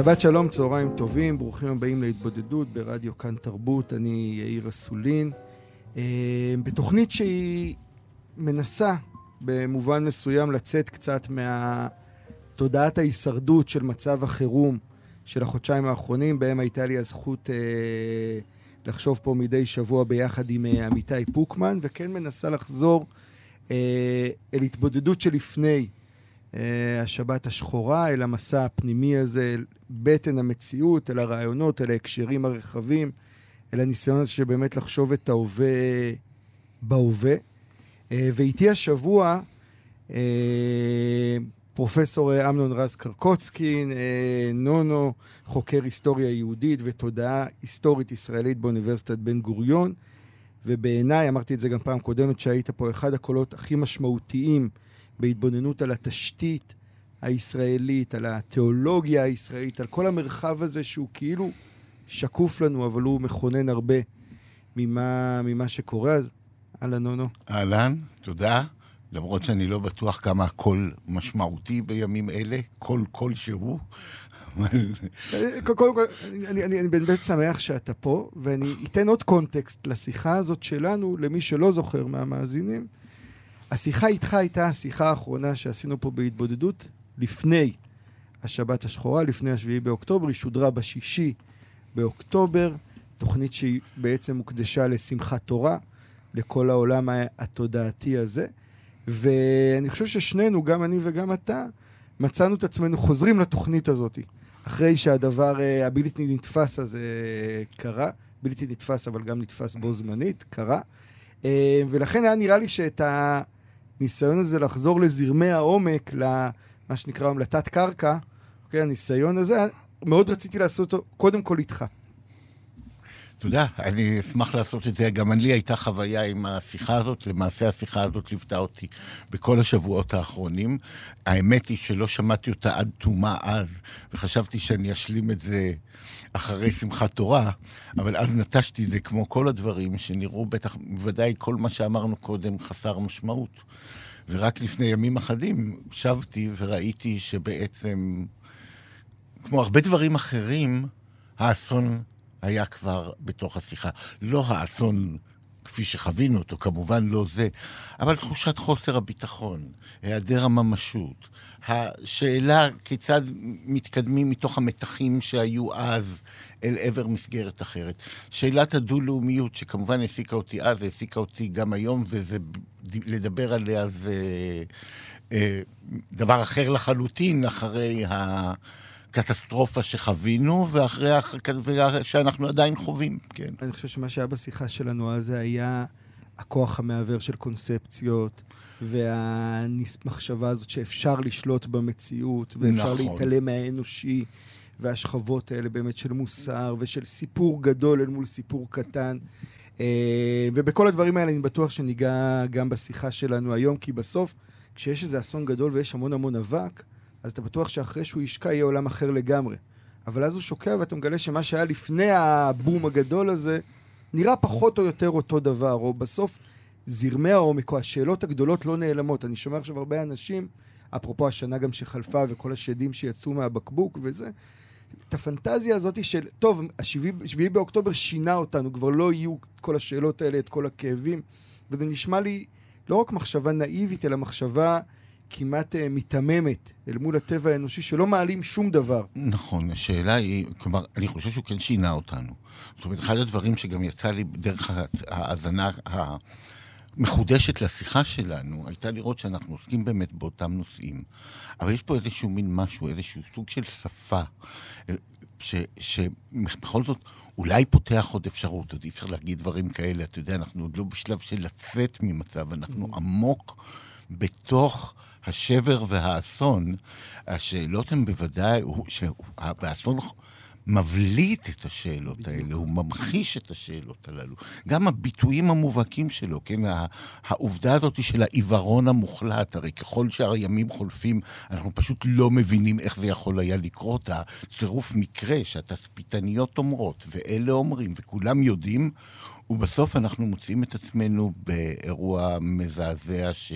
שבת שלום, צהריים טובים, ברוכים הבאים להתבודדות ברדיו כאן תרבות, אני יאיר אסולין. אה, בתוכנית שהיא מנסה במובן מסוים לצאת קצת מהתודעת ההישרדות של מצב החירום של החודשיים האחרונים, בהם הייתה לי הזכות אה, לחשוב פה מדי שבוע ביחד עם אה, עמיתי פוקמן, וכן מנסה לחזור אה, אל התבודדות שלפני. אה, השבת השחורה, אל המסע הפנימי הזה, אל בטן המציאות, אל הרעיונות, אל ההקשרים הרחבים, אל הניסיון הזה שבאמת לחשוב את ההווה בהווה. אה, ואיתי השבוע אה, פרופסור אמנון רז קרקוצקין, נונו, חוקר היסטוריה יהודית ותודעה היסטורית ישראלית באוניברסיטת בן גוריון. ובעיניי, אמרתי את זה גם פעם קודמת שהיית פה, אחד הקולות הכי משמעותיים בהתבוננות על התשתית הישראלית, על התיאולוגיה הישראלית, על כל המרחב הזה שהוא כאילו שקוף לנו, אבל הוא מכונן הרבה ממה, ממה שקורה. אז אהלן, נונו. אהלן, תודה. למרות שאני לא בטוח כמה הקול משמעותי בימים אלה, קול כלשהו. קודם כל, אני, אני, אני באמת שמח שאתה פה, ואני אתן עוד קונטקסט לשיחה הזאת שלנו, למי שלא זוכר מהמאזינים. השיחה איתך הייתה השיחה האחרונה שעשינו פה בהתבודדות לפני השבת השחורה, לפני השביעי באוקטובר, היא שודרה בשישי באוקטובר, תוכנית שהיא בעצם הוקדשה לשמחת תורה, לכל העולם התודעתי הזה. ואני חושב ששנינו, גם אני וגם אתה, מצאנו את עצמנו חוזרים לתוכנית הזאת, אחרי שהדבר אה, הבלתי נתפס הזה קרה, בלתי נתפס אבל גם נתפס בו זמנית, קרה. אה, ולכן היה נראה לי שאת ה... הניסיון הזה לחזור לזרמי העומק, למה שנקרא המלטת קרקע, אוקיי, הניסיון הזה, מאוד רציתי לעשות אותו קודם כל איתך. תודה, אני אשמח לעשות את זה. גם לי הייתה חוויה עם השיחה הזאת. למעשה השיחה הזאת ליוותה אותי בכל השבועות האחרונים. האמת היא שלא שמעתי אותה עד תומה אז, וחשבתי שאני אשלים את זה אחרי שמחת תורה, אבל אז נטשתי את זה כמו כל הדברים שנראו בטח, בוודאי כל מה שאמרנו קודם חסר משמעות. ורק לפני ימים אחדים שבתי וראיתי שבעצם, כמו הרבה דברים אחרים, האסון היה כבר בתוך השיחה. לא האסון כפי שחווינו אותו, כמובן לא זה, אבל תחושת חוסר הביטחון, היעדר הממשות, השאלה כיצד מתקדמים מתוך המתחים שהיו אז אל עבר מסגרת אחרת. שאלת הדו-לאומיות, שכמובן העסיקה אותי אז, העסיקה אותי גם היום, וזה, לדבר עליה זה אה, דבר אחר לחלוטין אחרי ה... קטסטרופה שחווינו, ואחרי שאנחנו עדיין חווים, כן. אני חושב שמה שהיה בשיחה שלנו אז זה היה הכוח המעוור של קונספציות, והמחשבה הזאת שאפשר לשלוט במציאות, ואפשר נכון. להתעלם מהאנושי, והשכבות האלה באמת של מוסר ושל סיפור גדול אל מול סיפור קטן. אה, ובכל הדברים האלה אני בטוח שניגע גם בשיחה שלנו היום, כי בסוף, כשיש איזה אסון גדול ויש המון המון אבק, אז אתה בטוח שאחרי שהוא ישקע יהיה עולם אחר לגמרי. אבל אז הוא שוקע ואתה מגלה שמה שהיה לפני הבום הגדול הזה, נראה פחות או יותר אותו דבר, או בסוף זרמי העומק או השאלות הגדולות לא נעלמות. אני שומע עכשיו הרבה אנשים, אפרופו השנה גם שחלפה וכל השדים שיצאו מהבקבוק וזה, את הפנטזיה הזאת של, טוב, השביעי באוקטובר שינה אותנו, כבר לא יהיו כל השאלות האלה, את כל הכאבים, וזה נשמע לי לא רק מחשבה נאיבית, אלא מחשבה כמעט uh, מיתממת אל מול הטבע האנושי, שלא מעלים שום דבר. נכון, השאלה היא, כלומר, אני חושב שהוא כן שינה אותנו. זאת אומרת, אחד הדברים שגם יצא לי דרך ההאזנה המחודשת לשיחה שלנו, הייתה לראות שאנחנו עוסקים באמת באותם נושאים. אבל יש פה איזשהו מין משהו, איזשהו סוג של שפה. אה, ש, שבכל זאת אולי פותח עוד אפשרות, עוד אי אפשר להגיד דברים כאלה, אתה יודע, אנחנו עוד לא בשלב של לצאת ממצב, אנחנו mm. עמוק בתוך השבר והאסון, השאלות הן בוודאי, שהאסון מבליט את השאלות האלה, הוא ממחיש את השאלות הללו. גם הביטויים המובהקים שלו, כן, העובדה הזאת של העיוורון המוחלט, הרי ככל שהימים חולפים, אנחנו פשוט לא מבינים איך זה יכול היה לקרות. הצירוף מקרה שהתצפיתניות אומרות, ואלה אומרים, וכולם יודעים, ובסוף אנחנו מוצאים את עצמנו באירוע מזעזע ש...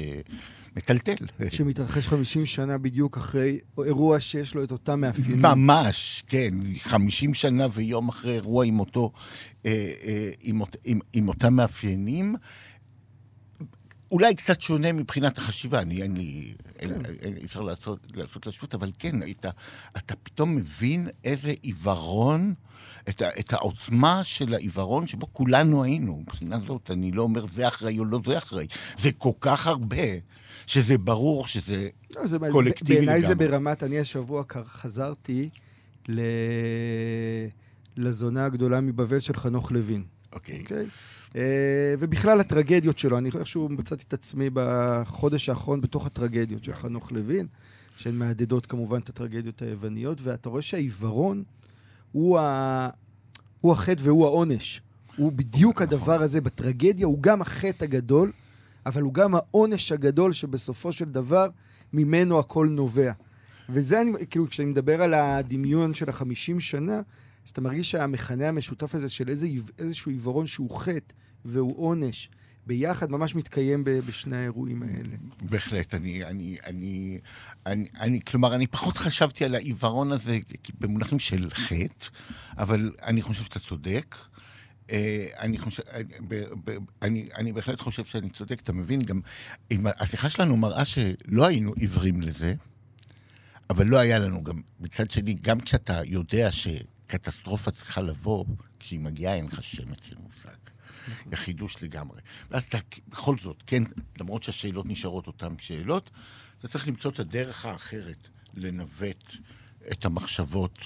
מטלטל. שמתרחש 50 שנה בדיוק אחרי אירוע שיש לו את אותם מאפיינים. ממש, כן. 50 שנה ויום אחרי אירוע עם אותו, אה, אה, עם, עם, עם אותם מאפיינים. אולי קצת שונה מבחינת החשיבה, אני, אין לי, כן. אין, אין, אפשר לעשות, לעשות לשוט, אבל כן, היית, אתה פתאום מבין איזה עיוורון, את, ה, את העוצמה של העיוורון שבו כולנו היינו. מבחינה זאת, אני לא אומר זה אחראי או לא זה אחראי. זה כל כך הרבה, שזה ברור שזה לא, זה, קולקטיבי לגמרי. בעיניי זה ברמת, אני השבוע חזרתי ל... לזונה הגדולה מבבל של חנוך לוין. אוקיי. Okay. Okay? אה, ובכלל הטרגדיות שלו. אני איכשהו מצאתי את עצמי בחודש האחרון בתוך הטרגדיות של חנוך לוין, שהן מהדהדות כמובן את הטרגדיות היווניות, ואתה רואה שהעיוורון הוא, ה... הוא החטא והוא העונש. הוא בדיוק הדבר הזה בטרגדיה, הוא גם החטא הגדול, אבל הוא גם העונש הגדול שבסופו של דבר ממנו הכל נובע. וזה, אני, כאילו, כשאני מדבר על הדמיון של החמישים שנה, אז אתה מרגיש שהמכנה המשותף הזה של איזה, איזשהו עיוורון שהוא חטא והוא עונש, ביחד ממש מתקיים בשני האירועים האלה. בהחלט, אני, אני, אני, אני, אני, כלומר, אני פחות חשבתי על העיוורון הזה במונחים של חטא, אבל אני חושב שאתה צודק. אה, אני חושב, אני, אני בהחלט חושב שאני צודק, אתה מבין, גם, השיחה שלנו מראה שלא היינו עיוורים לזה, אבל לא היה לנו גם, מצד שני, גם כשאתה יודע שקטסטרופה צריכה לבוא, כשהיא מגיעה אין לך שמץ של מושג. נכון. חידוש לגמרי. ואז אתה, בכל זאת, כן, למרות שהשאלות נשארות אותן שאלות, אתה צריך למצוא את הדרך האחרת לנווט את המחשבות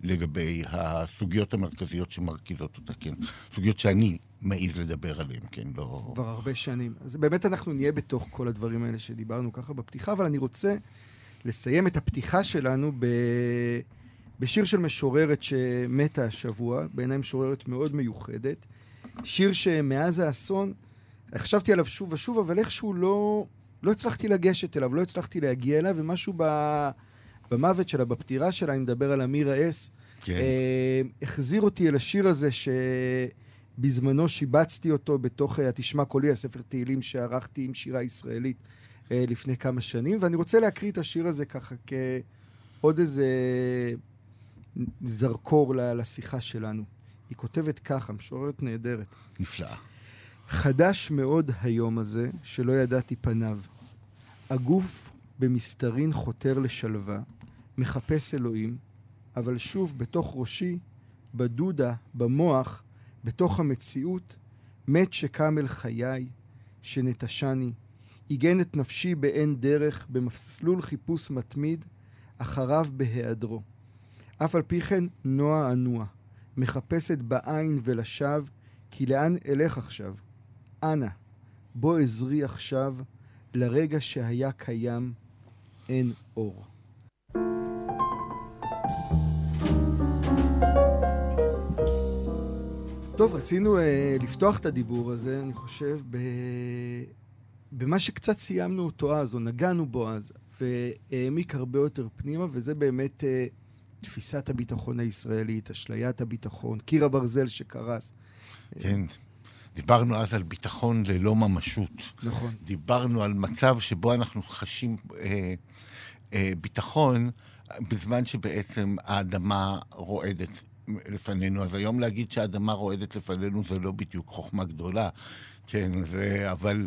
לגבי הסוגיות המרכזיות שמרכיזות אותה, כן. סוגיות שאני מעז לדבר עליהן, כן, לא... כבר הרבה שנים. אז באמת אנחנו נהיה בתוך כל הדברים האלה שדיברנו ככה בפתיחה, אבל אני רוצה לסיים את הפתיחה שלנו ב... בשיר של משוררת שמתה השבוע, בעיניי משוררת מאוד מיוחדת. שיר שמאז האסון, חשבתי עליו שוב ושוב, אבל איכשהו לא, לא הצלחתי לגשת אליו, לא הצלחתי להגיע אליו, ומשהו ב, במוות שלה, בפטירה שלה, אני מדבר על אמירה אס, כן. אה, החזיר אותי אל השיר הזה שבזמנו שיבצתי אותו בתוך אה, התשמע קולי, הספר תהילים שערכתי עם שירה ישראלית אה, לפני כמה שנים, ואני רוצה להקריא את השיר הזה ככה כעוד איזה זרקור לשיחה שלנו. היא כותבת ככה, משוררת נהדרת. נפלאה. חדש מאוד היום הזה, שלא ידעתי פניו. הגוף במסתרין חותר לשלווה, מחפש אלוהים, אבל שוב בתוך ראשי, בדודה, במוח, בתוך המציאות, מת שקם אל חיי, שנטשני, עיגן את נפשי באין דרך, במסלול חיפוש מתמיד, אחריו בהיעדרו. אף על פי כן נוע אנוע, מחפשת בעין ולשווא, כי לאן אלך עכשיו? אנא, בוא עזרי עכשיו, לרגע שהיה קיים, אין אור. טוב, רצינו uh, לפתוח את הדיבור הזה, אני חושב, ב... במה שקצת סיימנו אותו אז, או נגענו בו אז, והעמיק הרבה יותר פנימה, וזה באמת uh, תפיסת הביטחון הישראלית, אשליית הביטחון, קיר הברזל שקרס. כן. דיברנו אז על ביטחון ללא ממשות. נכון. דיברנו על מצב שבו אנחנו חשים אה, אה, ביטחון בזמן שבעצם האדמה רועדת לפנינו. אז היום להגיד שהאדמה רועדת לפנינו זה לא בדיוק חוכמה גדולה. כן, זה, אבל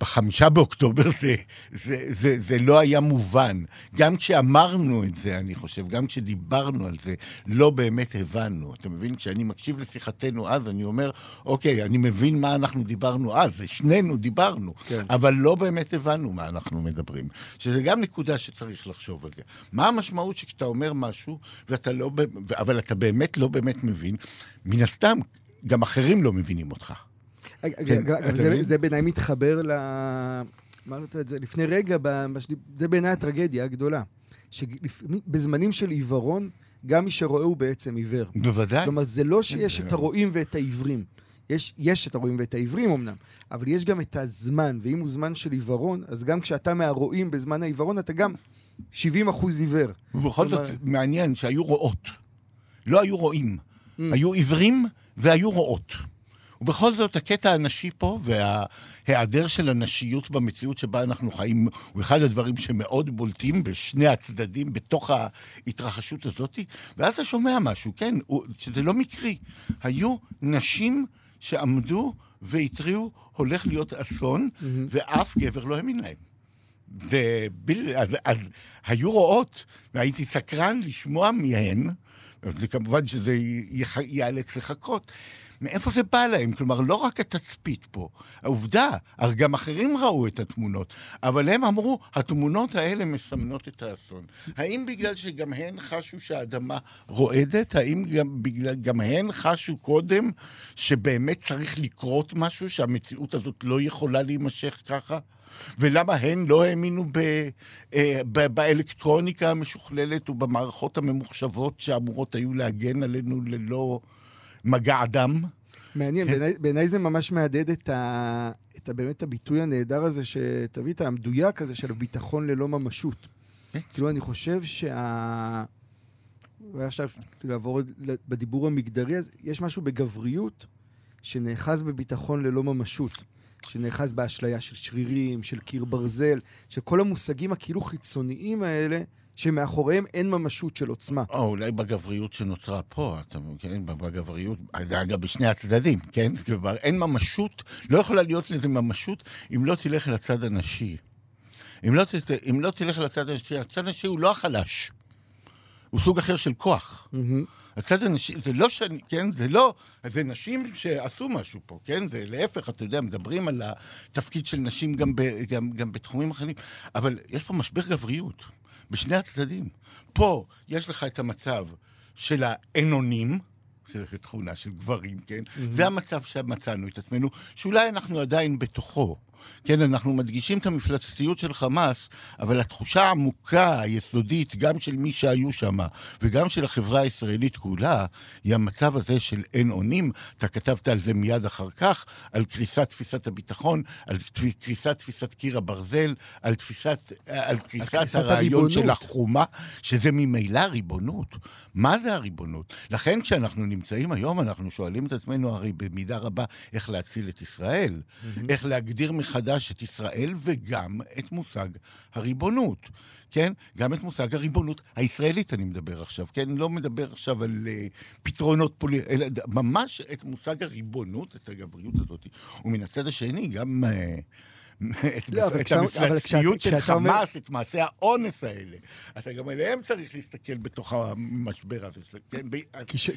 בחמישה באוקטובר זה, זה, זה, זה לא היה מובן. גם כשאמרנו את זה, אני חושב, גם כשדיברנו על זה, לא באמת הבנו. אתה מבין? כשאני מקשיב לשיחתנו אז, אני אומר, אוקיי, אני מבין מה אנחנו דיברנו אז, שנינו דיברנו, כן. אבל לא באמת הבנו מה אנחנו מדברים. שזה גם נקודה שצריך לחשוב על זה. מה המשמעות שכשאתה אומר משהו, ואתה לא, אבל אתה באמת לא באמת מבין, מן הסתם, גם אחרים לא מבינים אותך. כן, זה, בעיניי מתחבר ל... אמרת את זה לפני רגע, זה בעיניי הטרגדיה הגדולה. שבזמנים של עיוורון, גם מי שרואה הוא בעצם עיוור. בוודאי. כלומר, זה לא שיש את הרואים ואת העיוורים. יש, יש את הרואים ואת העיוורים אמנם, אבל יש גם את הזמן, ואם הוא זמן של עיוורון, אז גם כשאתה מהרואים בזמן העיוורון, אתה גם 70 אחוז עיוור. ובכל זאת, מעניין שהיו רואות. לא היו רואים. Mm. היו עיוורים והיו רואות. ובכל זאת, הקטע הנשי פה, וההיעדר של הנשיות במציאות שבה אנחנו חיים, הוא אחד הדברים שמאוד בולטים בשני הצדדים, בתוך ההתרחשות הזאת, ואז אתה שומע משהו, כן, שזה לא מקרי. היו נשים שעמדו והתריעו, הולך להיות אסון, mm-hmm. ואף גבר לא האמין להם. וביל, אז, אז היו רואות, והייתי סקרן לשמוע מהן, וכמובן שזה ייאלץ לחכות. מאיפה זה בא להם? כלומר, לא רק התצפית פה. העובדה, הרי גם אחרים ראו את התמונות, אבל הם אמרו, התמונות האלה מסמנות את האסון. האם בגלל שגם הן חשו שהאדמה רועדת? האם גם, בגלל, גם הן חשו קודם שבאמת צריך לקרות משהו, שהמציאות הזאת לא יכולה להימשך ככה? ולמה הן לא האמינו ב, אה, ב, באלקטרוניקה המשוכללת ובמערכות הממוחשבות שאמורות היו להגן עלינו ללא מגע אדם? מעניין, כן. בעיניי, בעיני זה ממש מהדהד את, ה, את ה, באמת הביטוי הנהדר הזה, שתביא את המדויק הזה של ביטחון ללא ממשות. כן. כאילו, אני חושב שה... ועכשיו לעבור בדיבור המגדרי, אז יש משהו בגבריות שנאחז בביטחון ללא ממשות. שנאחז באשליה של שרירים, של קיר ברזל, של כל המושגים הכאילו חיצוניים האלה, שמאחוריהם אין ממשות של עוצמה. או אולי בגבריות שנוצרה פה, אתה מבין? בגבריות, אגב, בשני הצדדים, כן? כלומר, אין ממשות, לא יכולה להיות לזה ממשות אם לא תלך לצד הנשי. אם לא, אם לא תלך לצד הנשי, הצד הנשי הוא לא החלש, הוא סוג אחר של כוח. Mm-hmm. הצד הנשי, זה לא שאני, כן, זה לא, זה נשים שעשו משהו פה, כן? זה להפך, אתה יודע, מדברים על התפקיד של נשים גם, ב, גם, גם בתחומים אחרים, אבל יש פה משבר גבריות, בשני הצדדים. פה יש לך את המצב של האנונים, שזה תכונה של גברים, כן? Mm-hmm. זה המצב שמצאנו את עצמנו, שאולי אנחנו עדיין בתוכו. כן, אנחנו מדגישים את המפלצתיות של חמאס, אבל התחושה העמוקה, היסודית, גם של מי שהיו שם, וגם של החברה הישראלית כולה, היא המצב הזה של אין אונים. אתה כתבת על זה מיד אחר כך, על קריסת תפיסת הביטחון, על קריסת תפיסת קיר הברזל, על, תפיסת, על קריסת הרעיון של החומה, שזה ממילא ריבונות. מה זה הריבונות? לכן כשאנחנו נמצאים היום, אנחנו שואלים את עצמנו הרי במידה רבה איך להציל את ישראל, mm-hmm. איך להגדיר מחדש את ישראל וגם את מושג הריבונות, כן? גם את מושג הריבונות הישראלית אני מדבר עכשיו, כן? אני לא מדבר עכשיו על uh, פתרונות פוליטיים, אלא ממש את מושג הריבונות, את הגבריות הזאת. ומן הצד השני, גם... Uh, את, לא, את המפלצתיות של חמאס. את מעשי האונס האלה. אתה גם עליהם צריך להסתכל בתוך המשבר הזה. כן,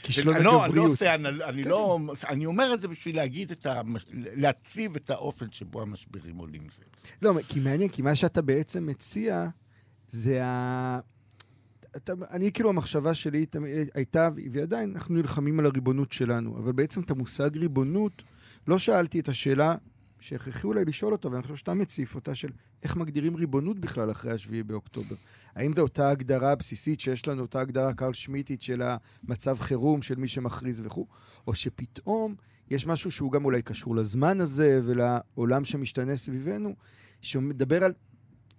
כישלון לא, הגבריות. אני, לא, אני, לא, אני אומר את זה בשביל להגיד את ה... להציב את האופן שבו המשברים עולים. זה. לא, כי מעניין, כי מה שאתה בעצם מציע זה ה... אתה, אני, כאילו, המחשבה שלי הייתה, ועדיין, אנחנו נלחמים על הריבונות שלנו, אבל בעצם את המושג ריבונות, לא שאלתי את השאלה שהכרחי אולי לשאול אותו, ואני חושב שאתה מציף אותה, של איך מגדירים ריבונות בכלל אחרי השביעי באוקטובר. האם זו אותה הגדרה בסיסית שיש לנו, אותה הגדרה קרל שמיטית של המצב חירום, של מי שמכריז וכו', או שפתאום יש משהו שהוא גם אולי קשור לזמן הזה ולעולם שמשתנה סביבנו, שמדבר על,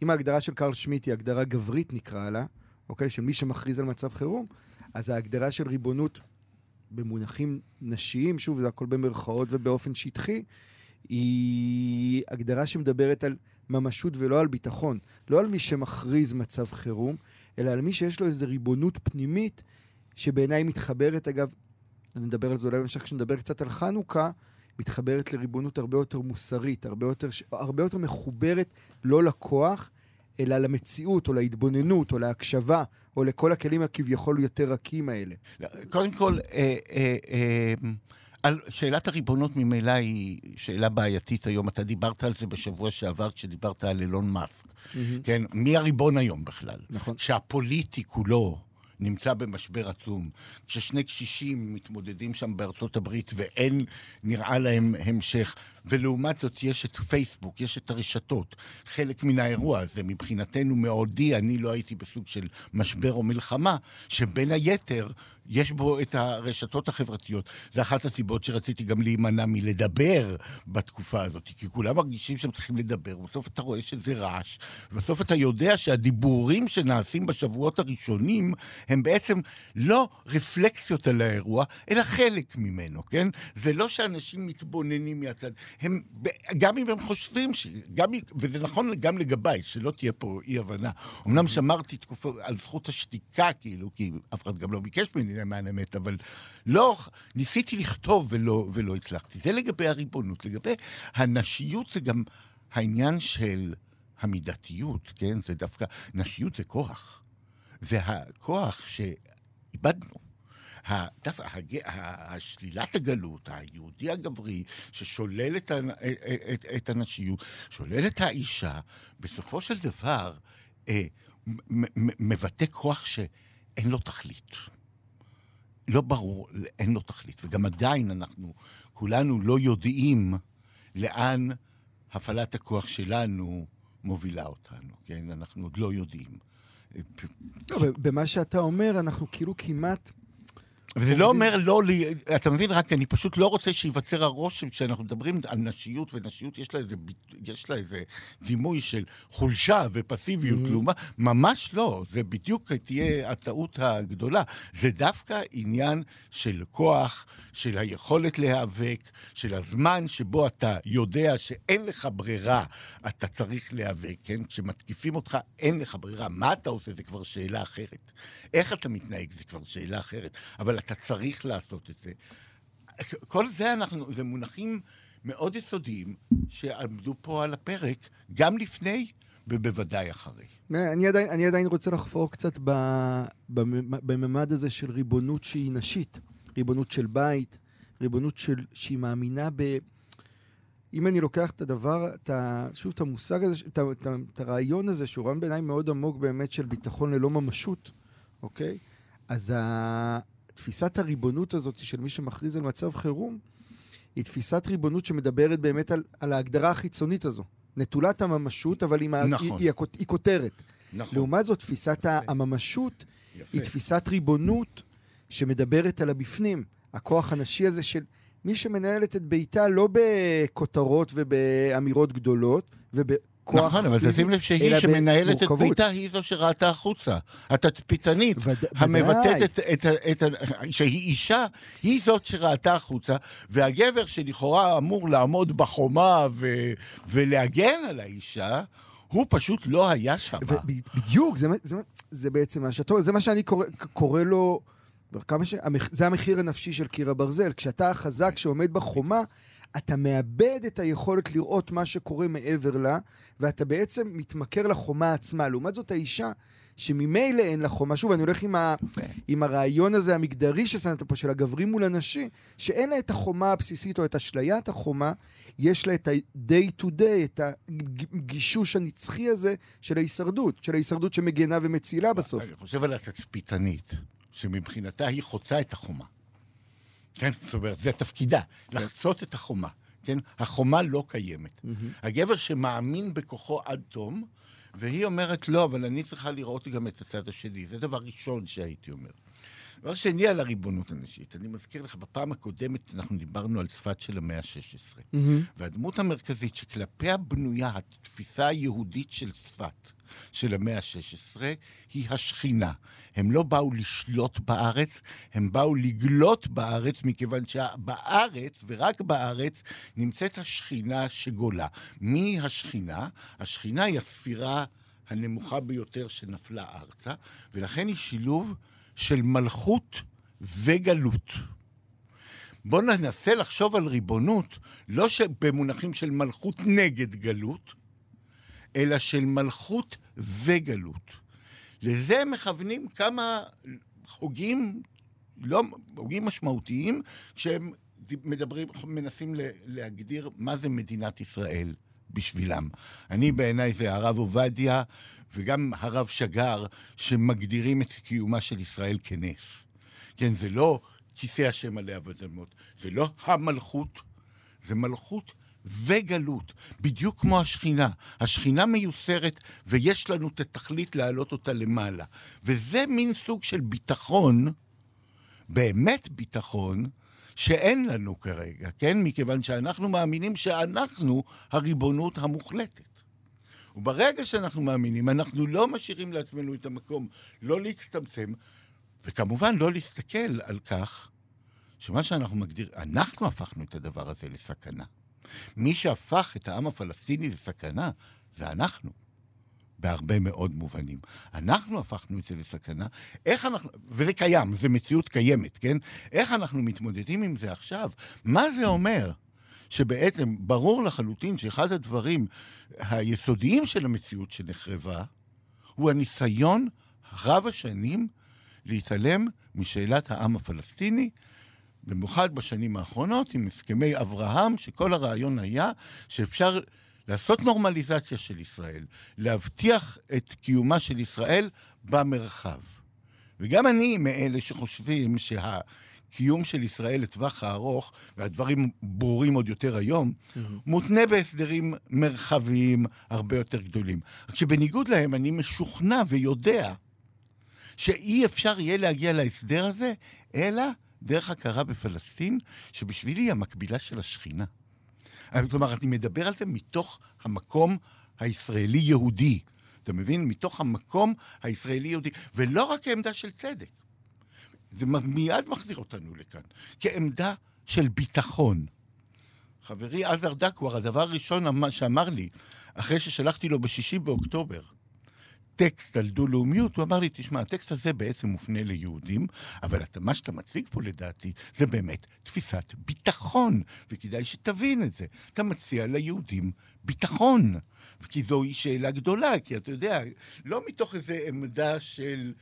אם ההגדרה של קרל שמיט היא הגדרה גברית נקרא לה, אוקיי? של מי שמכריז על מצב חירום, אז ההגדרה של ריבונות במונחים נשיים, שוב, זה הכל במרכאות ובאופן שטחי, היא הגדרה שמדברת על ממשות ולא על ביטחון. לא על מי שמכריז מצב חירום, אלא על מי שיש לו איזו ריבונות פנימית, שבעיניי מתחברת, אגב, אני אדבר על זה אולי במשך כשנדבר קצת על חנוכה, מתחברת לריבונות הרבה יותר מוסרית, הרבה יותר, הרבה יותר מחוברת לא לכוח, אלא למציאות, או להתבוננות, או להקשבה, או לכל הכלים הכביכול יותר רכים האלה. קודם כל, אה, אה, אה, על שאלת הריבונות ממילא היא שאלה בעייתית היום. אתה דיברת על זה בשבוע שעבר כשדיברת על אילון מאסק. Mm-hmm. כן, מי הריבון היום בכלל? נכון. שהפוליטי כולו נמצא במשבר עצום, כששני קשישים מתמודדים שם בארצות הברית ואין נראה להם המשך, ולעומת זאת יש את פייסבוק, יש את הרשתות. חלק מן האירוע הזה מבחינתנו מעודי, אני לא הייתי בסוג של משבר או מלחמה, שבין היתר יש בו את הרשתות החברתיות. זה אחת הסיבות שרציתי גם להימנע מלדבר בתקופה הזאת, כי כולם מרגישים שהם צריכים לדבר, ובסוף אתה רואה שזה רעש, ובסוף אתה יודע שהדיבורים שנעשים בשבועות הראשונים הם בעצם לא רפלקסיות על האירוע, אלא חלק ממנו, כן? זה לא שאנשים מתבוננים מהצד, הם, גם אם הם חושבים, ש... גם, וזה נכון גם לגביי, שלא תהיה פה אי-הבנה. אמנם שמרתי תקופה על זכות השתיקה, כאילו, כי אף אחד גם לא ביקש ממני למען אמת, אבל לא, ניסיתי לכתוב ולא, ולא הצלחתי. זה לגבי הריבונות. לגבי הנשיות זה גם העניין של המידתיות, כן? זה דווקא, נשיות זה כוח. זה הכוח שאיבדנו. דווקא השלילת הגלות, היהודי הגברי, ששולל את, את, את הנשיות, שולל את האישה, בסופו של דבר אה, מבטא כוח שאין לו תכלית. לא ברור, אין לו תכלית. וגם עדיין אנחנו כולנו לא יודעים לאן הפעלת הכוח שלנו מובילה אותנו, כן? אנחנו עוד לא יודעים. במה שאתה אומר, אנחנו כאילו כמעט... וזה לא אומר לא, לי, אתה מבין? רק אני פשוט לא רוצה שייווצר הרושם כשאנחנו מדברים על נשיות, ונשיות יש לה איזה, יש לה איזה דימוי של חולשה ופסיביות, mm-hmm. לעומת, ממש לא, זה בדיוק תהיה הטעות הגדולה. זה דווקא עניין של כוח, של היכולת להיאבק, של הזמן שבו אתה יודע שאין לך ברירה, אתה צריך להיאבק, כן? כשמתקיפים אותך, אין לך ברירה. מה אתה עושה? זה כבר שאלה אחרת. איך אתה מתנהג? זה כבר שאלה אחרת. אבל אתה צריך לעשות את זה. כל זה אנחנו, זה מונחים מאוד יסודיים שעמדו פה על הפרק, גם לפני ובוודאי אחרי. אני עדיין, אני עדיין רוצה לחפור קצת בממד הזה של ריבונות שהיא נשית, ריבונות של בית, ריבונות של, שהיא מאמינה ב... אם אני לוקח את הדבר, את ה, שוב, את המושג הזה, את, את, את הרעיון הזה, שהוא רעיון בעיניי מאוד עמוק באמת של ביטחון ללא ממשות, אוקיי? אז ה, תפיסת הריבונות הזאת של מי שמכריז על מצב חירום, היא תפיסת ריבונות שמדברת באמת על, על ההגדרה החיצונית הזו. נטולת הממשות, אבל היא, נכון. היא, היא, היא כותרת. נכון. לעומת זאת, תפיסת יפה. הממשות יפה. היא תפיסת ריבונות שמדברת על הבפנים. הכוח הנשי הזה של מי שמנהלת את ביתה לא בכותרות ובאמירות גדולות, וב... כוח נכון, אבל תשים לב שהיא שמנהלת את ביתה היא זו שראתה החוצה. התצפיתנית, וד... המבטאת את, את, את, את... שהיא אישה, היא זאת שראתה החוצה, והגבר שלכאורה אמור לעמוד בחומה ו, ולהגן על האישה, הוא פשוט לא היה שם. בדיוק, זה, זה, זה בעצם מה שאתה אומר, זה מה שאני קורא, קורא לו... כמה ש... זה המחיר הנפשי של קיר הברזל. כשאתה החזק שעומד בחומה, אתה מאבד את היכולת לראות מה שקורה מעבר לה, ואתה בעצם מתמכר לחומה עצמה. לעומת זאת, האישה, שממילא אין לה חומה, שוב, אני הולך עם, ה... עם הרעיון הזה המגדרי ששמת פה, של הגברים מול הנשים, שאין לה את החומה הבסיסית או את אשליית החומה, יש לה את ה-day to day, את הגישוש הנצחי הזה של ההישרדות, של ההישרדות שמגנה ומצילה בסוף. אני חושב על התצפיתנית. שמבחינתה היא חוצה את החומה. כן? זאת אומרת, זה תפקידה, לחצות את החומה. כן? החומה לא קיימת. Mm-hmm. הגבר שמאמין בכוחו עד תום, והיא אומרת, לא, אבל אני צריכה לראות גם את הצד השני. זה דבר ראשון שהייתי אומר. דבר שני על הריבונות הנשית, אני מזכיר לך, בפעם הקודמת אנחנו דיברנו על צפת של המאה ה-16, mm-hmm. והדמות המרכזית שכלפיה בנויה התפיסה היהודית של צפת, של המאה ה-16, היא השכינה. הם לא באו לשלוט בארץ, הם באו לגלות בארץ, מכיוון שבארץ, ורק בארץ, נמצאת השכינה שגולה. מי השכינה? השכינה היא הספירה הנמוכה ביותר שנפלה ארצה, ולכן היא שילוב של מלכות וגלות. בואו ננסה לחשוב על ריבונות, לא במונחים של מלכות נגד גלות, אלא של מלכות וגלות. לזה מכוונים כמה הוגים, לא, הוגים משמעותיים, שהם מדברים, מנסים להגדיר מה זה מדינת ישראל בשבילם. אני בעיניי זה הרב עובדיה וגם הרב שגר, שמגדירים את קיומה של ישראל כנס. כן, זה לא כיסא השם עליה ודמות, זה לא המלכות, זה מלכות וגלות, בדיוק כמו השכינה. השכינה מיוסרת ויש לנו את התכלית להעלות אותה למעלה. וזה מין סוג של ביטחון, באמת ביטחון, שאין לנו כרגע, כן? מכיוון שאנחנו מאמינים שאנחנו הריבונות המוחלטת. וברגע שאנחנו מאמינים, אנחנו לא משאירים לעצמנו את המקום לא להצטמצם, וכמובן לא להסתכל על כך שמה שאנחנו מגדיר, אנחנו הפכנו את הדבר הזה לסכנה. מי שהפך את העם הפלסטיני לסכנה זה אנחנו. בהרבה מאוד מובנים. אנחנו הפכנו את זה לסכנה. איך אנחנו, וזה קיים, זו מציאות קיימת, כן? איך אנחנו מתמודדים עם זה עכשיו? מה זה אומר? שבעצם ברור לחלוטין שאחד הדברים היסודיים של המציאות שנחרבה, הוא הניסיון רב השנים להתעלם משאלת העם הפלסטיני, במיוחד בשנים האחרונות, עם הסכמי אברהם, שכל הרעיון היה שאפשר לעשות נורמליזציה של ישראל, להבטיח את קיומה של ישראל במרחב. וגם אני מאלה שחושבים שהקיום של ישראל לטווח הארוך, והדברים ברורים עוד יותר היום, mm-hmm. מותנה בהסדרים מרחביים הרבה יותר גדולים. רק שבניגוד להם, אני משוכנע ויודע שאי אפשר יהיה להגיע להסדר הזה, אלא דרך הכרה בפלסטין, שבשבילי היא המקבילה של השכינה. כלומר, אני מדבר על זה מתוך המקום הישראלי-יהודי. אתה מבין? מתוך המקום הישראלי-יהודי. ולא רק כעמדה של צדק. זה מיד מחזיר אותנו לכאן. כעמדה של ביטחון. חברי עזר דקואר, הדבר הראשון שאמר לי, אחרי ששלחתי לו בשישי באוקטובר, טקסט על דו-לאומיות, הוא אמר לי, תשמע, הטקסט הזה בעצם מופנה ליהודים, אבל אתה, מה שאתה מציג פה לדעתי, זה באמת תפיסת ביטחון, וכדאי שתבין את זה. אתה מציע ליהודים ביטחון, כי זוהי שאלה גדולה, כי אתה יודע, לא מתוך איזו עמדה של...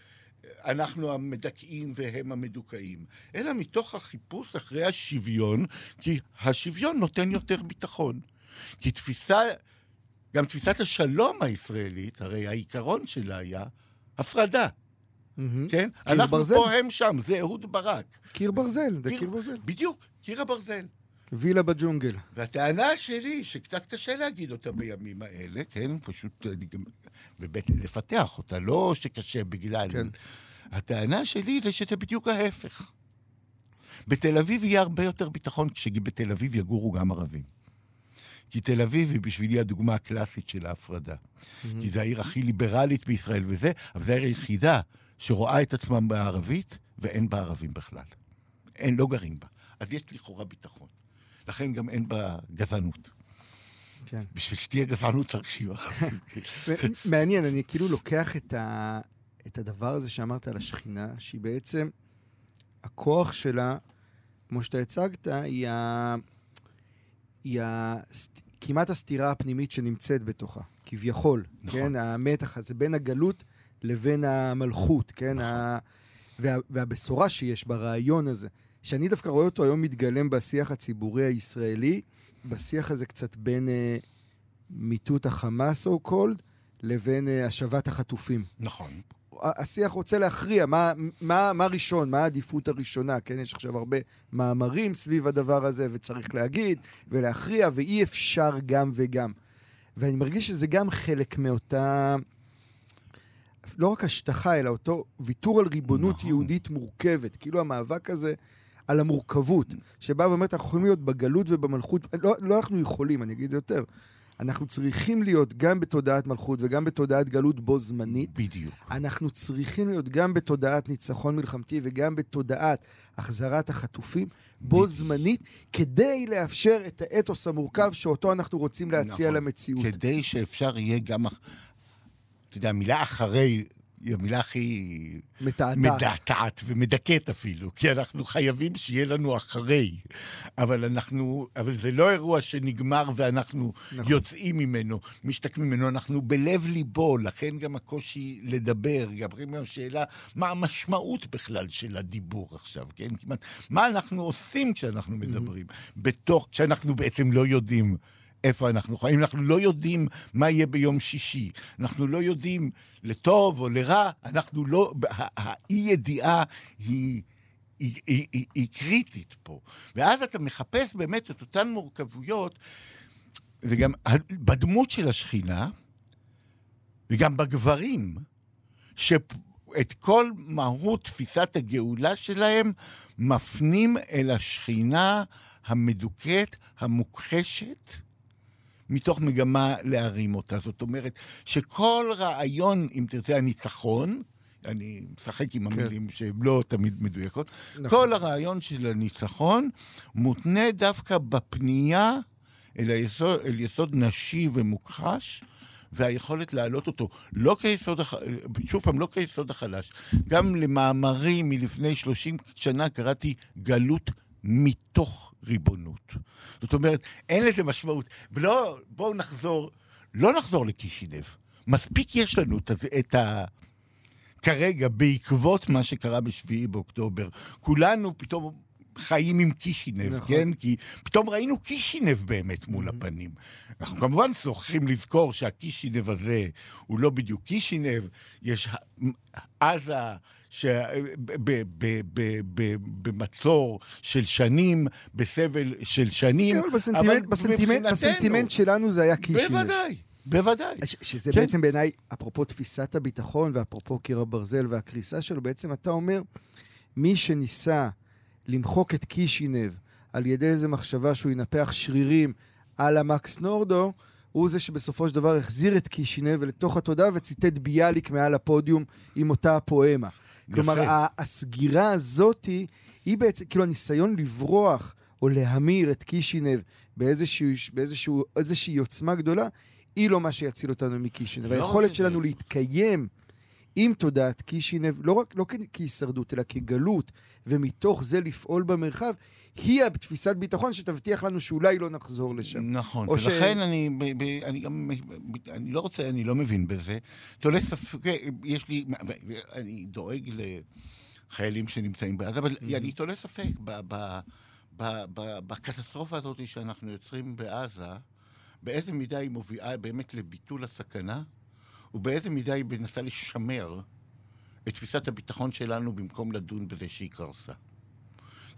אנחנו המדכאים והם המדוכאים, אלא מתוך החיפוש אחרי השוויון, כי השוויון נותן יותר ביטחון. כי תפיסה גם תפיסת השלום הישראלית, הרי העיקרון שלה היה הפרדה. Mm-hmm. כן? אנחנו ברזל. פה, הם שם, זה אהוד ברק. קיר ברזל, זה קיר, קיר ברזל. בדיוק, קיר הברזל. וילה בג'ונגל. והטענה שלי, שקצת קשה להגיד אותה בימים האלה, כן? פשוט גם... באמת לפתח אותה, לא שקשה בגלל... כן. הטענה שלי זה שזה בדיוק ההפך. בתל אביב יהיה הרבה יותר ביטחון כשבתל אביב יגורו גם ערבים. כי תל אביב היא בשבילי הדוגמה הקלאסית של ההפרדה. Mm-hmm. כי זו העיר הכי ליברלית בישראל וזה, אבל זו העיר היחידה שרואה את עצמה בערבית, ואין בה ערבים בכלל. אין, לא גרים בה. אז יש לכאורה ביטחון. לכן גם אין בה גזענות. כן. בשביל שתהיה גזענות צריך שיהיו ערבים. מעניין, אני כאילו לוקח את, ה... את הדבר הזה שאמרת על השכינה, שהיא בעצם, הכוח שלה, כמו שאתה הצגת, היא ה... היא הסט... כמעט הסתירה הפנימית שנמצאת בתוכה, כביכול, נכון. כן? המתח הזה בין הגלות לבין המלכות, כן? נכון. ה... וה... והבשורה שיש ברעיון הזה, שאני דווקא רואה אותו היום מתגלם בשיח הציבורי הישראלי, בשיח הזה קצת בין uh, מיטוט החמאס, so called, לבין uh, השבת החטופים. נכון. השיח רוצה להכריע מה, מה, מה ראשון, מה העדיפות הראשונה, כן? יש עכשיו הרבה מאמרים סביב הדבר הזה, וצריך להגיד ולהכריע, ואי אפשר גם וגם. ואני מרגיש שזה גם חלק מאותה, לא רק השטחה, אלא אותו ויתור על ריבונות נכון. יהודית מורכבת. כאילו המאבק הזה על המורכבות, שבא ואומרת, אנחנו יכולים להיות בגלות ובמלכות, לא, לא אנחנו יכולים, אני אגיד את זה יותר. אנחנו צריכים להיות גם בתודעת מלכות וגם בתודעת גלות בו זמנית. בדיוק. אנחנו צריכים להיות גם בתודעת ניצחון מלחמתי וגם בתודעת החזרת החטופים בו בדיוק. זמנית, כדי לאפשר את האתוס המורכב שאותו אנחנו רוצים להציע נכון. למציאות. כדי שאפשר יהיה גם... אתה יודע, המילה אחרי היא המילה הכי... מתעתעת. מדעתעת ומדכאת אפילו, כי אנחנו חייבים שיהיה לנו אחרי. אבל אנחנו... אבל זה לא אירוע שנגמר ואנחנו נכון. יוצאים ממנו, משתקמים ממנו, אנחנו בלב ליבו, לכן גם הקושי לדבר. גם השאלה, מה המשמעות בכלל של הדיבור עכשיו, כן? כמעט, מה אנחנו עושים כשאנחנו מדברים? בתוך, כשאנחנו בעצם לא יודעים איפה אנחנו חיים, אנחנו לא יודעים מה יהיה ביום שישי, אנחנו לא יודעים לטוב או לרע, אנחנו לא, האי-ידיעה היא... היא, היא, היא, היא קריטית פה. ואז אתה מחפש באמת את אותן מורכבויות, וגם בדמות של השכינה, וגם בגברים, שאת כל מהות תפיסת הגאולה שלהם מפנים אל השכינה המדוכאת, המוכחשת, מתוך מגמה להרים אותה. זאת אומרת, שכל רעיון, אם תרצה, הניצחון, אני משחק עם כן. המילים כן. שהן לא תמיד מדויקות, נכון. כל הרעיון של הניצחון מותנה דווקא בפנייה אל, היסוד, אל יסוד נשי ומוכחש, והיכולת להעלות אותו, לא כיסוד, שוב פעם, לא כיסוד החלש. גם למאמרים מלפני 30 שנה קראתי גלות מתוך ריבונות. זאת אומרת, אין לזה משמעות. ולא, בואו נחזור, לא נחזור לקישינב. מספיק יש לנו את, את ה... כרגע, בעקבות מה שקרה בשביעי באוקטובר, כולנו פתאום חיים עם קישינב, נכון. כן? כי פתאום ראינו קישינב באמת מול mm-hmm. הפנים. אנחנו כמובן צריכים לזכור שהקישינב הזה הוא לא בדיוק קישינב, יש עזה... במצור של שנים, בסבל של שנים. כן, אבל בסנטימנט, בסנטימנט, בסנטימנט שלנו זה היה קישינב. בוודאי. בוודאי. ש- שזה כן. בעצם בעיניי, אפרופו תפיסת הביטחון ואפרופו קיר הברזל והקריסה שלו, בעצם אתה אומר, מי שניסה למחוק את קישינב על ידי איזו מחשבה שהוא ינפח שרירים על המקס נורדו, הוא זה שבסופו של דבר החזיר את קישינב לתוך התודעה וציטט ביאליק מעל הפודיום עם אותה הפואמה. כלומר, הסגירה הזאתי, היא בעצם, כאילו הניסיון לברוח או להמיר את קישינב באיזושהי עוצמה גדולה, היא לא מה שיציל אותנו מקישינב. לא היכולת שלנו להתקיים עם תודעת קישינב, לא רק, לא כהישרדות, אלא כגלות, ומתוך זה לפעול במרחב, היא התפיסת ביטחון שתבטיח לנו שאולי לא נחזור לשם. נכון, ולכן ש... אני, ב, ב, אני גם, אני לא רוצה, אני לא מבין בזה. תולה ספק, יש לי, אני דואג לחיילים שנמצאים בעזה, אבל mm-hmm. אני תולה ספק בקטסטרופה הזאת שאנחנו יוצרים בעזה. באיזה מידה היא מובילה באמת לביטול הסכנה, ובאיזה מידה היא מנסה לשמר את תפיסת הביטחון שלנו במקום לדון בזה שהיא קרסה.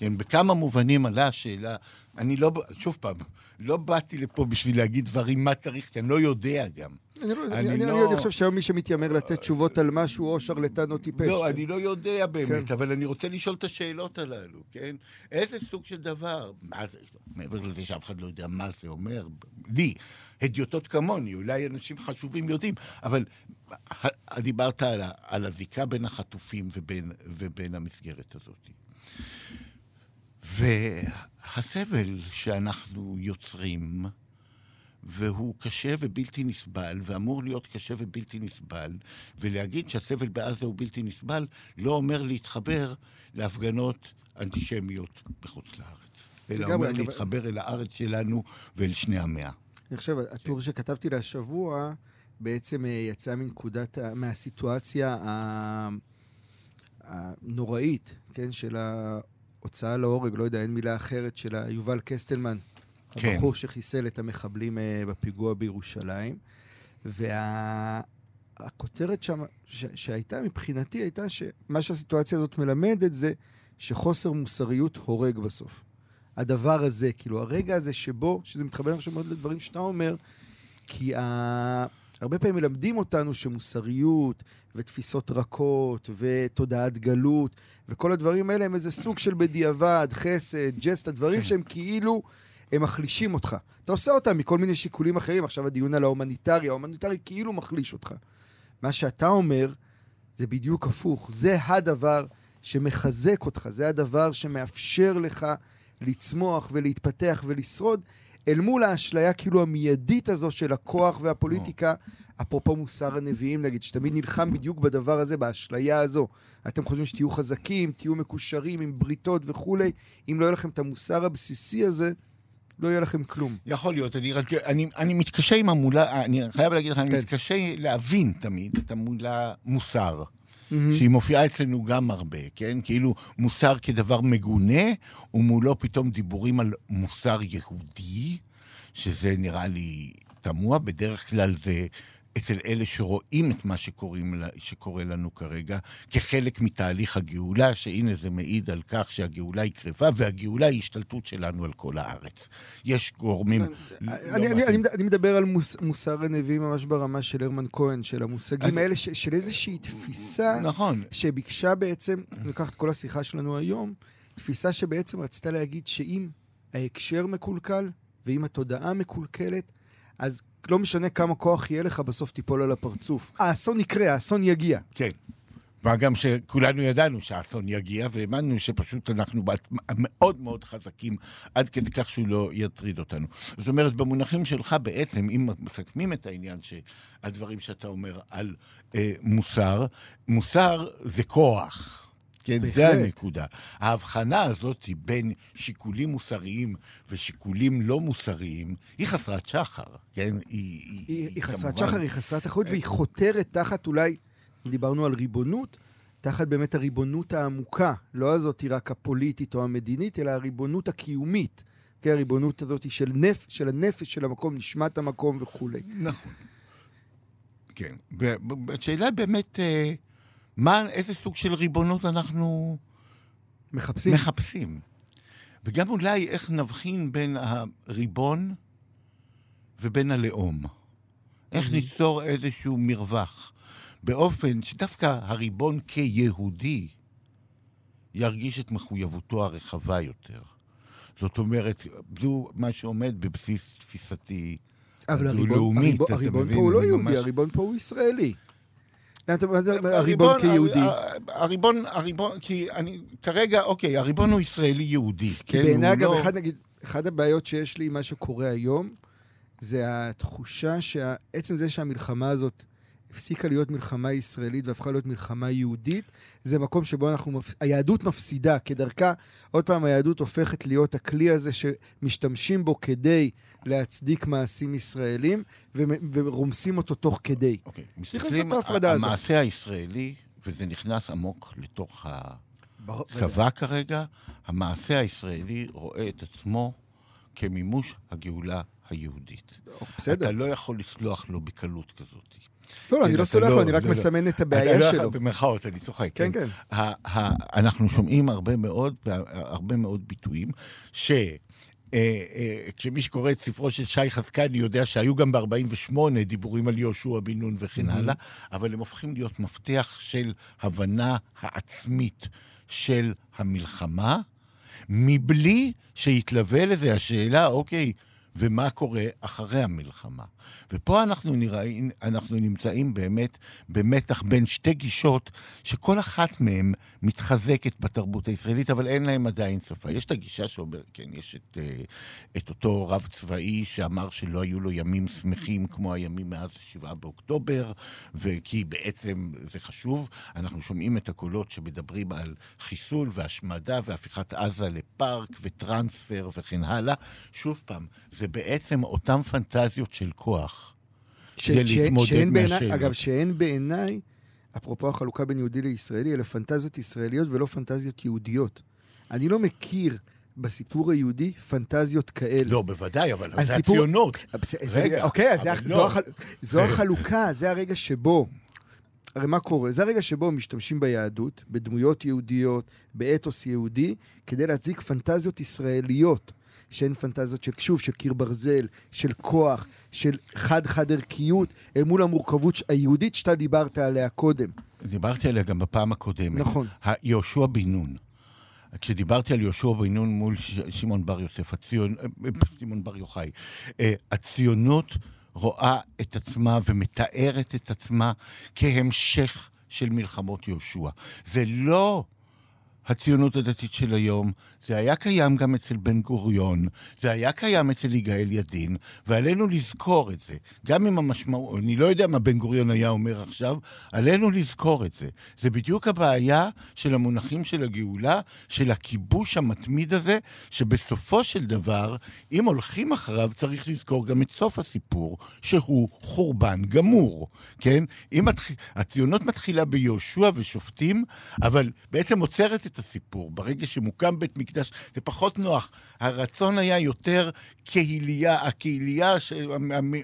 כן, בכמה מובנים עלה השאלה, אני לא, שוב פעם, לא באתי לפה בשביל להגיד דברים מה צריך, כי אני לא יודע גם. אני, לא, אני, אני, לא... אני חושב שהיום מי שמתיימר לתת תשובות על משהו או שרלטן או טיפש. לא, אני לא יודע באמת, כן. אבל אני רוצה לשאול את השאלות הללו, כן? איזה סוג של דבר, מה זה, מעבר לזה שאף אחד לא יודע מה זה אומר, לי, הדיוטות כמוני, אולי אנשים חשובים יודעים, אבל דיברת על, על הזיקה בין החטופים ובין, ובין המסגרת הזאת. והסבל שאנחנו יוצרים, והוא קשה ובלתי נסבל, ואמור להיות קשה ובלתי נסבל, ולהגיד שהסבל בעזה הוא בלתי נסבל, לא אומר להתחבר להפגנות אנטישמיות בחוץ לארץ. אלא אומר להתחבר אל הארץ שלנו ואל שני המאה. אני חושב, הטור שכתבתי להשבוע בעצם אה, יצא מנקודת, מהסיטואציה הנוראית, כן, של הוצאה להורג, לא יודע, אין מילה אחרת, של יובל קסטלמן, כן. הבחור שחיסל את המחבלים uh, בפיגוע בירושלים. והכותרת שם, ש- שהייתה מבחינתי, הייתה שמה שהסיטואציה הזאת מלמדת זה שחוסר מוסריות הורג בסוף. הדבר הזה, כאילו, הרגע הזה שבו, שזה מתחבר עכשיו מאוד לדברים שאתה אומר, כי ה... הרבה פעמים מלמדים אותנו שמוסריות ותפיסות רכות ותודעת גלות וכל הדברים האלה הם איזה סוג של בדיעבד, חסד, ג'סטה, הדברים כן. שהם כאילו, הם מחלישים אותך. אתה עושה אותם מכל מיני שיקולים אחרים, עכשיו הדיון על ההומניטרי, ההומניטרי כאילו מחליש אותך. מה שאתה אומר זה בדיוק הפוך, זה הדבר שמחזק אותך, זה הדבר שמאפשר לך לצמוח ולהתפתח ולשרוד, אל מול האשליה כאילו המיידית הזו של הכוח והפוליטיקה, אפרופו מוסר הנביאים נגיד, שתמיד נלחם בדיוק בדבר הזה, באשליה הזו. אתם חושבים שתהיו חזקים, תהיו מקושרים עם בריתות וכולי, אם לא יהיה לכם את המוסר הבסיסי הזה, לא יהיה לכם כלום. יכול להיות, אני, אני, אני מתקשה עם המולה, אני חייב להגיד לך, כן. אני מתקשה להבין תמיד את המולה מוסר. Mm-hmm. שהיא מופיעה אצלנו גם הרבה, כן? כאילו מוסר כדבר מגונה, ומולו פתאום דיבורים על מוסר יהודי, שזה נראה לי תמוה, בדרך כלל זה אצל אלה שרואים את מה שקוראים, שקורה לנו כרגע, כחלק מתהליך הגאולה, שהנה זה מעיד על כך שהגאולה היא קרבה, והגאולה היא השתלטות שלנו על כל הארץ. יש גורמים... אני, לא אני, אני, אני מדבר על מוס, מוסר הנביאים ממש ברמה של הרמן כהן, של המושגים האלה, של איזושהי תפיסה... נכון. שביקשה בעצם, ניקח את כל השיחה שלנו היום, תפיסה שבעצם רצתה להגיד שאם ההקשר מקולקל, ואם התודעה מקולקלת, אז לא משנה כמה כוח יהיה לך, בסוף תיפול על הפרצוף. האסון יקרה, האסון יגיע. כן. מה גם שכולנו ידענו שהאסון יגיע, והאמנו שפשוט אנחנו מאוד מאוד חזקים, עד כדי כך שהוא לא יטריד אותנו. זאת אומרת, במונחים שלך בעצם, אם מסכמים את העניין, שהדברים שאתה אומר על אה, מוסר, מוסר זה כוח. כן, בהחלט. זה הנקודה. ההבחנה הזאת בין שיקולים מוסריים ושיקולים לא מוסריים, היא חסרת שחר, כן? היא, היא, היא, היא חסרת כמובן... שחר, היא חסרת אחריות, והיא חותרת תחת אולי, דיברנו על ריבונות, תחת באמת הריבונות העמוקה, לא הזאת רק הפוליטית או המדינית, אלא הריבונות הקיומית. כן, הריבונות הזאת של, נפ, של הנפש של המקום, נשמת המקום וכולי. נכון. כן. השאלה באמת... אה, מה, איזה סוג של ריבונות אנחנו מחפשים. מחפשים. וגם אולי איך נבחין בין הריבון ובין הלאום. איך mm-hmm. ניצור איזשהו מרווח, באופן שדווקא הריבון כיהודי ירגיש את מחויבותו הרחבה יותר. זאת אומרת, זו מה שעומד בבסיס תפיסתי אבל הריבון, הריבון, הריבון פה הוא לא יהודי, ממש... הריבון פה הוא ישראלי. הריבון כיהודי. הריבון, הריבון, כי אני, כרגע, אוקיי, הריבון הוא ישראלי יהודי. כי כן, בעיניי, אגב, לא... אחד, נגיד, אחד הבעיות שיש לי עם מה שקורה היום, זה התחושה שעצם זה שהמלחמה הזאת הפסיקה להיות מלחמה ישראלית והפכה להיות מלחמה יהודית, זה מקום שבו אנחנו, מפ... היהדות מפסידה כדרכה. עוד פעם, היהדות הופכת להיות הכלי הזה שמשתמשים בו כדי להצדיק מעשים ישראלים, ו... ורומסים אותו תוך כדי. אוקיי. צריך לעשות את ההפרדה הזאת. המעשה הישראלי, וזה נכנס עמוק לתוך הצבא כרגע, המעשה הישראלי רואה את עצמו כמימוש הגאולה היהודית. בסדר. אתה לא יכול לסלוח לו בקלות כזאת. לא, לא, אני לא סולח לו, לא, אני רק לא, מסמן את הבעיה לא שלו. במרכאות, אני צוחק. כן, כן. אנחנו שומעים הרבה מאוד, הרבה מאוד ביטויים, ש... אה, אה, כשמי שקורא את ספרו של שי חזקני יודע שהיו גם ב-48 דיבורים על יהושע בן נון וכן הלאה, אבל הם הופכים להיות מפתח של הבנה העצמית של המלחמה, מבלי שיתלווה לזה השאלה, אוקיי, ומה קורה אחרי המלחמה. ופה אנחנו, נראים, אנחנו נמצאים באמת במתח בין שתי גישות, שכל אחת מהן מתחזקת בתרבות הישראלית, אבל אין להן עדיין שפה. יש את הגישה שאומרת, כן, יש את, אה, את אותו רב צבאי שאמר שלא היו לו ימים שמחים כמו הימים מאז 7 באוקטובר, וכי בעצם זה חשוב. אנחנו שומעים את הקולות שמדברים על חיסול והשמדה והפיכת עזה לפארק וטרנספר וכן הלאה. שוב פעם, בעצם אותן פנטזיות של כוח. ש- כדי ש- להתמודד מהשאלות. אגב, שאין בעיניי, אפרופו החלוקה בין יהודי לישראלי, אלה פנטזיות ישראליות ולא פנטזיות יהודיות. אני לא מכיר בסיפור היהודי פנטזיות כאלה. לא, בוודאי, אבל הסיפור... זה הציונות. רגע, אוקיי, אז לא. זו, הח... זו החלוקה, זה הרגע שבו... הרי מה קורה? זה הרגע שבו משתמשים ביהדות, בדמויות יהודיות, באתוס יהודי, כדי להצדיק פנטזיות ישראליות. שהן פנטזיות של, שוב, של קיר ברזל, של כוח, של חד-חד ערכיות, אל מול המורכבות היהודית שאתה דיברת עליה קודם. דיברתי עליה גם בפעם הקודמת. נכון. יהושע בן נון. כשדיברתי על יהושע בן נון מול שמעון בר יוסף, הציון, אה, שמעון בר יוחאי, אה, הציונות רואה את עצמה ומתארת את עצמה כהמשך של מלחמות יהושע. זה לא הציונות הדתית של היום, זה היה קיים גם אצל בן גוריון, זה היה קיים אצל יגאל ידין, ועלינו לזכור את זה. גם אם המשמעות, אני לא יודע מה בן גוריון היה אומר עכשיו, עלינו לזכור את זה. זה בדיוק הבעיה של המונחים של הגאולה, של הכיבוש המתמיד הזה, שבסופו של דבר, אם הולכים אחריו, צריך לזכור גם את סוף הסיפור, שהוא חורבן גמור, כן? אם התח... הציונות מתחילה ביהושע ושופטים, אבל בעצם עוצרת את את הסיפור. ברגע שמוקם בית מקדש, זה פחות נוח. הרצון היה יותר קהילייה, הקהילייה, של,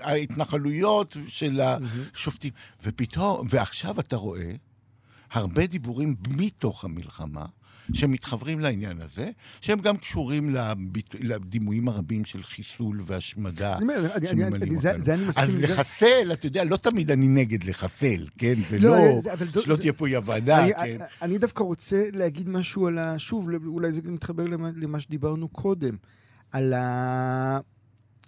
ההתנחלויות של השופטים. ופתאום, ועכשיו אתה רואה הרבה דיבורים מתוך המלחמה. שמתחברים לעניין הזה, שהם גם קשורים לביט... לדימויים הרבים של חיסול והשמדה. אני אומר, אני, אני, אני, זה, זה אני מסכים. אז לחסל, אתה יודע, לא תמיד אני נגד לחסל, כן? ולא, לא, זה, שלא תהיה פה אי הבנה, אני, כן? אני דווקא רוצה להגיד משהו על ה... שוב, אולי זה מתחבר למה, למה שדיברנו קודם, על ה...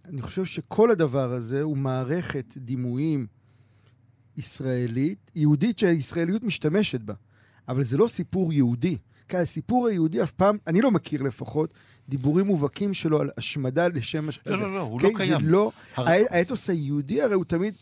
אני חושב שכל הדבר הזה הוא מערכת דימויים ישראלית, יהודית שהישראליות משתמשת בה. אבל זה לא סיפור יהודי. כי הסיפור היהודי אף פעם, אני לא מכיר לפחות, דיבורים מובהקים שלו על השמדה לשם... לא, לא, לא, הוא לא קיים. לא... הר... האתוס היהודי הרי הוא תמיד...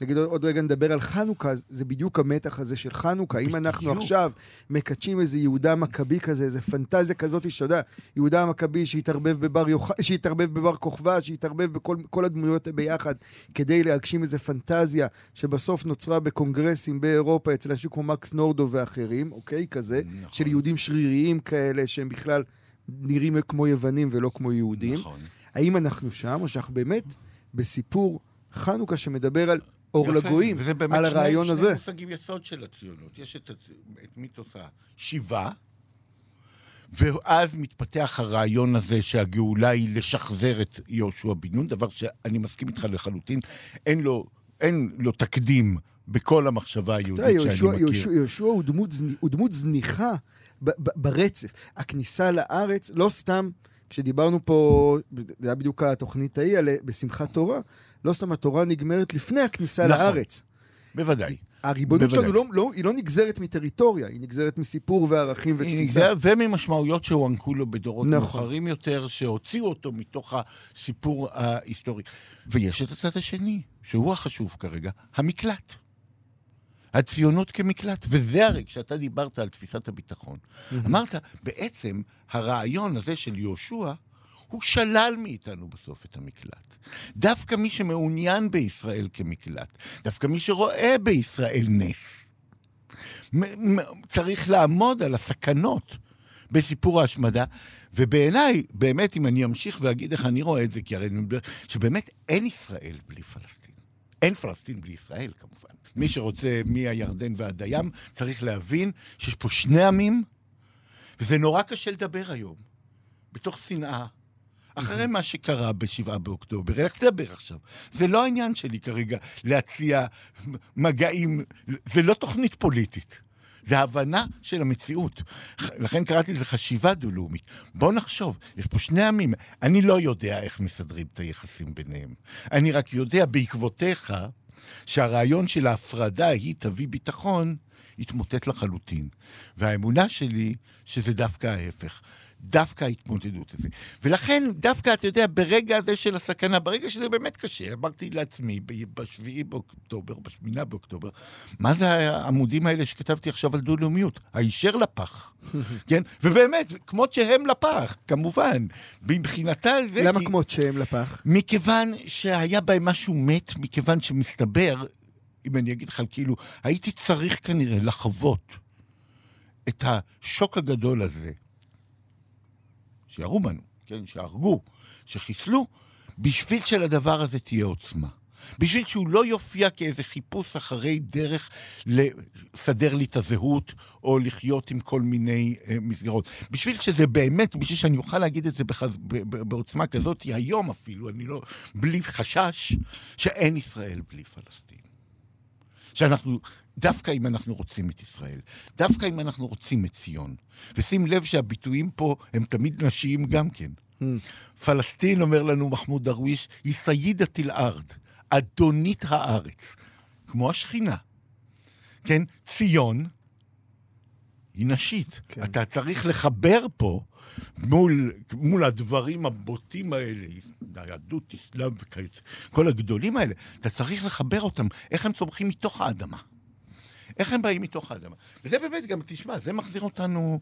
נגיד עוד רגע נדבר על חנוכה, זה בדיוק המתח הזה של חנוכה. אם אנחנו עכשיו מקדשים איזה יהודה מכבי כזה, איזה פנטזיה כזאת, שאתה יודע, יהודה המכבי שהתערבב בבר, יוח... שהתערבב בבר כוכבא, שהתערבב בכל הדמויות ביחד, כדי להגשים איזה פנטזיה שבסוף נוצרה בקונגרסים באירופה, אצל אנשים כמו מקס נורדו ואחרים, אוקיי? כזה, נכון. של יהודים שריריים כאלה, שהם בכלל נראים כמו יוונים ולא כמו יהודים. נכון. האם אנחנו שם, או שאנחנו באמת בסיפור חנוכה שמדבר על אור יפה, לגויים, על הרעיון שני, הזה. וזה באמת שני מושגים יסוד של הציונות. יש את, את מיתוס השיבה, ואז מתפתח הרעיון הזה שהגאולה היא לשחזר את יהושע בן נון, דבר שאני מסכים איתך לחלוטין, אין לו, אין לו תקדים בכל המחשבה היהודית שאני יהושע, מכיר. יהושע, יהושע הוא דמות, הוא דמות זניחה ברצף. הכניסה לארץ, לא סתם, כשדיברנו פה, זה היה בדיוק התוכנית ההיא, בשמחת תורה, לא סתם התורה נגמרת לפני הכניסה נכון. לארץ. בוודאי. הריבונות שלנו לא, לא, היא לא נגזרת מטריטוריה, היא נגזרת מסיפור וערכים ותפיסה. וממשמעויות שהוענקו לו בדורות נכון. מאוחרים יותר, שהוציאו אותו מתוך הסיפור ההיסטורי. ויש את הצד השני, שהוא החשוב כרגע, המקלט. הציונות כמקלט. וזה הרי, כשאתה דיברת על תפיסת הביטחון, אמרת, בעצם הרעיון הזה של יהושע, הוא שלל מאיתנו בסוף את המקלט. דווקא מי שמעוניין בישראל כמקלט, דווקא מי שרואה בישראל נס, צריך לעמוד על הסכנות בסיפור ההשמדה, ובעיניי, באמת, אם אני אמשיך ואגיד איך אני רואה את זה, כי הרי אני מדבר, שבאמת אין ישראל בלי פלסטין. אין פלסטין בלי ישראל, כמובן. מי שרוצה מהירדן ועד הים, צריך להבין שיש פה שני עמים, וזה נורא קשה לדבר היום, בתוך שנאה, אחרי מה שקרה בשבעה באוקטובר. איך תדבר עכשיו? זה לא העניין שלי כרגע להציע מגעים, זה לא תוכנית פוליטית. זה הבנה של המציאות. לכן קראתי לזה חשיבה דו-לאומית. בואו נחשוב, יש פה שני עמים. אני לא יודע איך מסדרים את היחסים ביניהם. אני רק יודע בעקבותיך שהרעיון של ההפרדה היא תביא ביטחון, התמוטט לחלוטין. והאמונה שלי שזה דווקא ההפך. דווקא ההתמודדות הזאת. ולכן, דווקא, אתה יודע, ברגע הזה של הסכנה, ברגע שזה באמת קשה, אמרתי לעצמי, בשביעי באוקטובר, בשמינה באוקטובר, מה זה העמודים האלה שכתבתי עכשיו על דו-לאומיות? הישר לפח, כן? ובאמת, כמות שהם לפח, כמובן. מבחינתה זה... למה כי... כמות שהם לפח? מכיוון שהיה בהם משהו מת, מכיוון שמסתבר, אם אני אגיד לך, כאילו, הייתי צריך כנראה לחוות את השוק הגדול הזה. שירו בנו, כן, שהרגו, שחיסלו, בשביל שלדבר הזה תהיה עוצמה. בשביל שהוא לא יופיע כאיזה חיפוש אחרי דרך לסדר לי את הזהות, או לחיות עם כל מיני uh, מסגרות. בשביל שזה באמת, בשביל שאני אוכל להגיד את זה בח... בעוצמה כזאת, היום אפילו, אני לא, בלי חשש, שאין ישראל בלי פלסטין. שאנחנו דווקא אם אנחנו רוצים את ישראל, דווקא אם אנחנו רוצים את ציון. ושים לב שהביטויים פה הם תמיד נשיים גם כן. Mm. פלסטין, אומר לנו מחמוד דרוויש, היא סיידת אל-ארד, אדונית הארץ, כמו השכינה. כן, ציון היא נשית. כן. אתה צריך לחבר פה מול, מול הדברים הבוטים האלה, היהדות, אסלאם וכיוצא, כל הגדולים האלה, אתה צריך לחבר אותם, איך הם צומחים מתוך האדמה. איך הם באים מתוך האדמה. וזה באמת גם, תשמע, זה מחזיר אותנו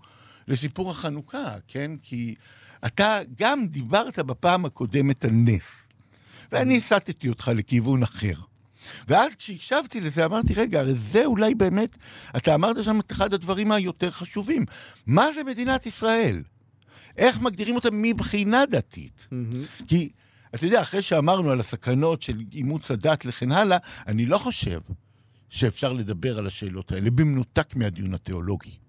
לסיפור החנוכה, כן? כי אתה גם דיברת בפעם הקודמת על נס, ואני הסטתי אותך לכיוון אחר. ואז כשהקשבתי לזה, אמרתי, רגע, הרי זה אולי באמת, אתה אמרת שם את אחד הדברים היותר חשובים. מה זה מדינת ישראל? איך מגדירים אותה מבחינה דתית? מהמם. כי, אתה יודע, אחרי שאמרנו על הסכנות של אימוץ הדת וכן הלאה, אני לא חושב שאפשר לדבר על השאלות האלה במנותק מהדיון התיאולוגי.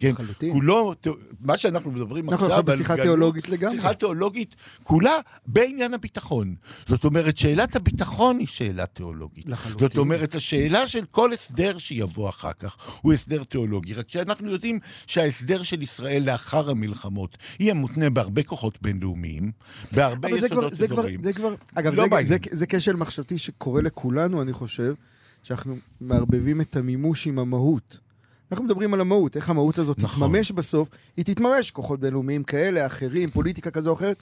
כן, לחלוטין. כולו, מה שאנחנו מדברים אנחנו עכשיו, עכשיו על בשיחה גלות, תיאולוגית לגמרי. שיחה תיאולוגית, כולה בעניין הביטחון. זאת אומרת, שאלת הביטחון היא שאלה תיאולוגית. לחלוטין. זאת אומרת, השאלה של כל הסדר שיבוא אחר כך הוא הסדר תיאולוגי. רק שאנחנו יודעים שההסדר של ישראל לאחר המלחמות יהיה מותנה בהרבה כוחות בינלאומיים, בהרבה יסודות זה כבר, אזוריים. זה כבר, אגב, לא זה. זה, זה כשל מחשבתי שקורה לכולנו, אני חושב, שאנחנו מערבבים את המימוש עם המהות. אנחנו מדברים על המהות, איך המהות הזאת נכון. תתממש בסוף, היא תתממש, כוחות בינלאומיים כאלה, אחרים, פוליטיקה כזו או אחרת.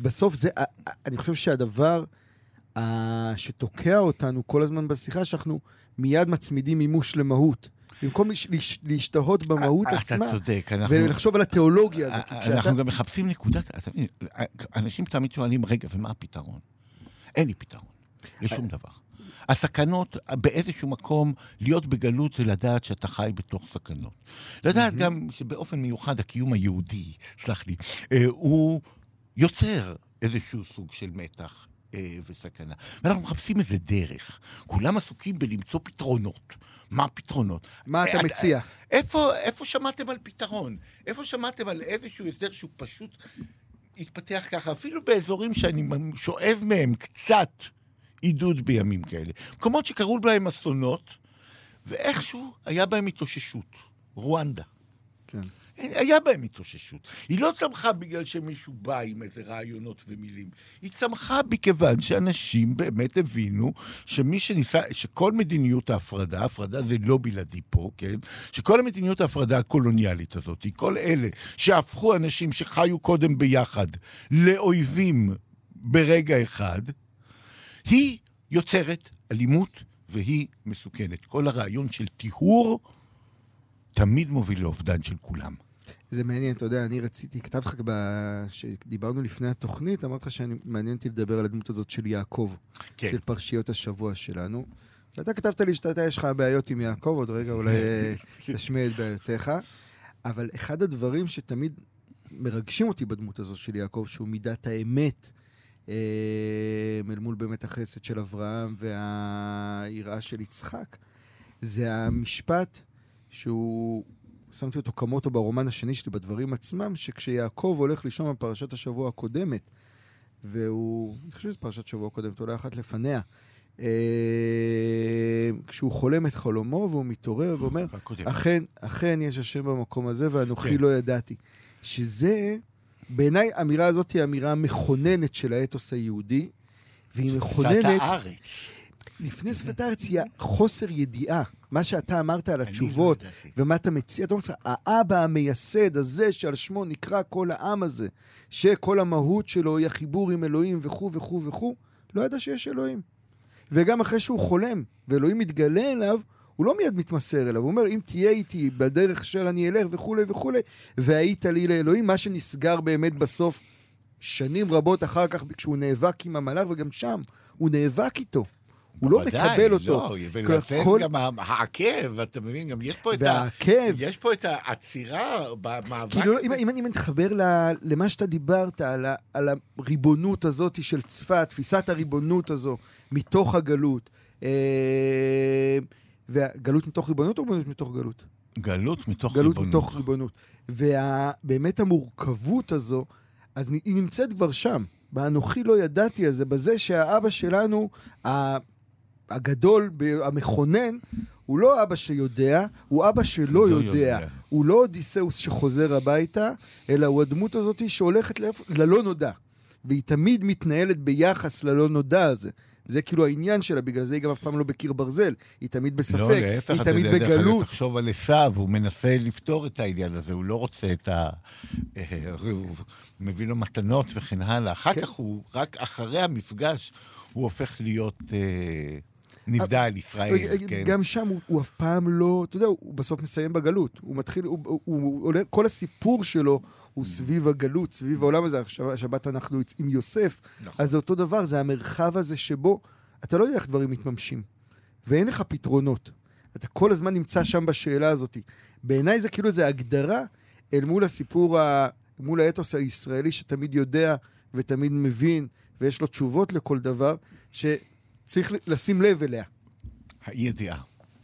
בסוף זה, אני חושב שהדבר שתוקע אותנו כל הזמן בשיחה, שאנחנו מיד מצמידים מימוש למהות. במקום להש- להש- להשתהות במהות אתה עצמה, צודק, אנחנו... ולחשוב על התיאולוגיה הזאת. כי כשאתה- אנחנו גם מחפשים נקודת, אתה מבין, אנשים תמיד שואלים, רגע, ומה הפתרון? אין לי פתרון, לשום דבר. הסכנות, באיזשהו מקום, להיות בגלות זה לדעת שאתה חי בתוך סכנות. לדעת גם שבאופן מיוחד הקיום היהודי, סלח לי, אה, הוא יוצר איזשהו סוג של מתח. אה, וסכנה. ואנחנו מחפשים איזה דרך. כולם עסוקים בלמצוא פתרונות. מה הפתרונות? מה אתה אה, מציע? איפה, איפה שמעתם על פתרון? איפה שמעתם על איזשהו הסדר שהוא פשוט התפתח ככה, אפילו באזורים שאני שואב מהם קצת עידוד בימים כאלה. מקומות שקרו בהם אסונות, ואיכשהו היה בהם התאוששות. רואנדה. כן. היה בהם התאוששות. היא לא צמחה בגלל שמישהו בא עם איזה רעיונות ומילים. היא צמחה מכיוון שאנשים באמת הבינו שמי שניסה, שכל מדיניות ההפרדה, הפרדה זה לא בלעדי פה, כן? שכל המדיניות ההפרדה הקולוניאלית הזאת, כל אלה שהפכו אנשים שחיו קודם ביחד לאויבים ברגע אחד, היא יוצרת אלימות והיא מסוכנת. כל הרעיון של טיהור תמיד מוביל לאובדן של כולם. זה מעניין, אתה יודע, אני רציתי, כתבתי לך, כשדיברנו לפני התוכנית, אמרתי לך שמעניין אותי לדבר על הדמות הזאת של יעקב, כן. של פרשיות השבוע שלנו. ואתה כתבת לי שאתה, יש לך בעיות עם יעקב, עוד רגע אולי אה, תשמיע את בעיותיך. אבל אחד הדברים שתמיד מרגשים אותי בדמות הזאת של יעקב, שהוא מידת האמת, אל מול באמת החסד של אברהם והיראה של יצחק, זה המשפט שהוא, שמתי אותו כמותו ברומן השני שלי, בדברים עצמם, שכשיעקב הולך לישון בפרשת השבוע הקודמת, והוא, אני חושב שזו פרשת שבוע קודמת, אולי אחת לפניה, אה, כשהוא חולם את חלומו והוא מתעורר ואומר. אכן, אכן יש השם במקום הזה ואנוכי כן. לא ידעתי. שזה, בעיניי, האמירה הזאת היא האמירה המכוננת של האתוס היהודי, והיא מכוננת... שפת הארץ. לפני שפת הארץ היא חוסר ידיעה. מה שאתה אמרת על התשובות. ומה אתה מציע, אתה אומר, האבא המייסד הזה שעל שמו נקרא כל העם הזה, שכל המהות שלו היא החיבור עם אלוהים וכו' וכו' וכו', לא ידע שיש אלוהים. וגם אחרי שהוא חולם, ואלוהים מתגלה אליו, הוא לא מיד מתמסר אליו, הוא אומר, אם תהיה איתי בדרך אשר אני אלך וכולי וכולי, והיית לי לאלוהים, מה שנסגר באמת בסוף, שנים רבות אחר כך, כשהוא נאבק עם המלאך, וגם שם, הוא נאבק איתו. הוא לא בוודאי, מקבל אותו. לא, ולכן כל- גם העקב, אתה מבין, גם יש פה את ה... יש פה את העצירה במאבק. כאילו. אם, אם, נתחבר ל- למה שאתה דיברת, על, ה, על הריבונות הזאת של צפת, תפיסת הריבונות הזו מתוך הגלות, אה, והגלות מתוך ריבונות או ריבונות מתוך גלות? גלות מתוך גלות ריבונות. מתוך ריבונות. ובאמת המורכבות הזו, אז היא נמצאת כבר שם, באנוכי לא ידעתי הזה, בזה שהאבא שלנו, הגדול, המכונן, הוא לא אבא שיודע, הוא אבא שלא לא יודע. יודע. הוא לא אודיסאוס שחוזר הביתה, אלא הוא הדמות הזאת שהולכת לאיפה, ללא נודע. והיא תמיד מתנהלת ביחס ללא נודע הזה. זה כאילו העניין שלה, בגלל זה היא גם אף פעם לא בקיר ברזל. היא תמיד בספק, לא, להפך, היא תמיד יודע, דרך אגב, בגלות. תחשוב על עשיו, הוא מנסה לפתור את העניין הזה, הוא לא רוצה את ה... אה, הוא מביא לו מתנות וכן הלאה. אחר כן. כך הוא, רק אחרי המפגש, הוא הופך להיות אה, נבדל על ישראל, כן? גם שם הוא, הוא אף פעם לא, אתה יודע, הוא בסוף מסיים בגלות. הוא מתחיל, הוא, הוא, הוא עולה, כל הסיפור שלו הוא סביב הגלות, סביב העולם הזה. השבת אנחנו עם יוסף, נכון. אז זה אותו דבר, זה המרחב הזה שבו אתה לא יודע איך דברים מתממשים. ואין לך פתרונות. אתה כל הזמן נמצא שם בשאלה הזאת. בעיניי זה כאילו איזו הגדרה אל מול הסיפור, ה... מול האתוס הישראלי שתמיד יודע ותמיד מבין, ויש לו תשובות לכל דבר, שצריך לשים לב אליה. האי ידיעה.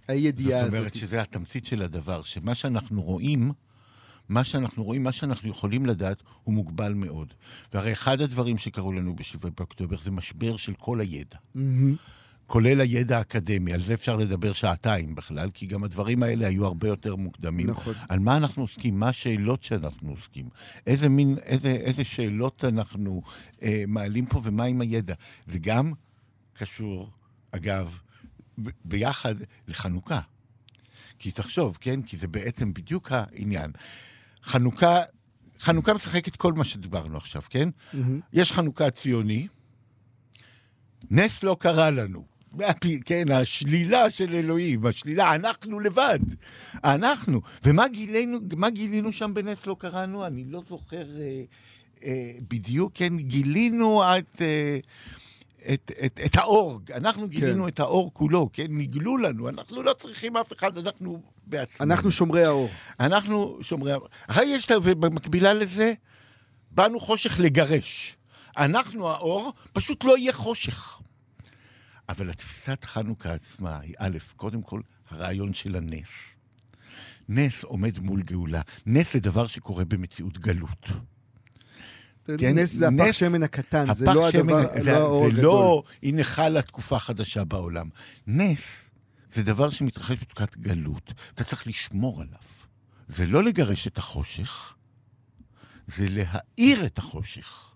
האי ידיעה הזאת. זאת אומרת שזה התמצית של הדבר, שמה שאנחנו רואים, מה שאנחנו רואים, מה שאנחנו יכולים לדעת, הוא מוגבל מאוד. והרי אחד הדברים שקרו לנו ב-7 באוקטובר זה משבר של כל הידע. Mm-hmm. כולל הידע האקדמי, על זה אפשר לדבר שעתיים בכלל, כי גם הדברים האלה היו הרבה יותר מוקדמים. נכון. על מה אנחנו עוסקים, מה השאלות שאנחנו עוסקים, איזה מין, איזה, איזה שאלות אנחנו אה, מעלים פה ומה עם הידע. זה גם קשור, אגב, ב- ביחד לחנוכה. כי תחשוב, כן? כי זה בעצם בדיוק העניין. חנוכה, חנוכה משחקת כל מה שדיברנו עכשיו, כן? Mm-hmm. יש חנוכה ציוני, נס לא קרה לנו. כן, השלילה של אלוהים, השלילה, אנחנו לבד. אנחנו. ומה גילינו, גילינו שם בנס לא קראנו? אני לא זוכר אה, אה, בדיוק, כן, גילינו את... אה, את, את, את האור, אנחנו גילינו כן. את האור כולו, כן? נגלו לנו, אנחנו לא צריכים אף אחד, אנחנו בעצמנו. אנחנו שומרי האור. אנחנו שומרי... אחרי יש, את ה- ובמקבילה לזה, באנו חושך לגרש. אנחנו האור, פשוט לא יהיה חושך. אבל התפיסת חנוכה עצמה היא, א', קודם כל, הרעיון של הנס. נס עומד מול גאולה. נס זה דבר שקורה במציאות גלות. כן, נס זה הפח נס- שמן הקטן, זה לא הדבר, זה, לא האור זה הגדול. לא הנה חלה תקופה חדשה בעולם. נס זה דבר שמתרחש בתקופת גלות, אתה צריך לשמור עליו. זה לא לגרש את החושך, זה להאיר את החושך.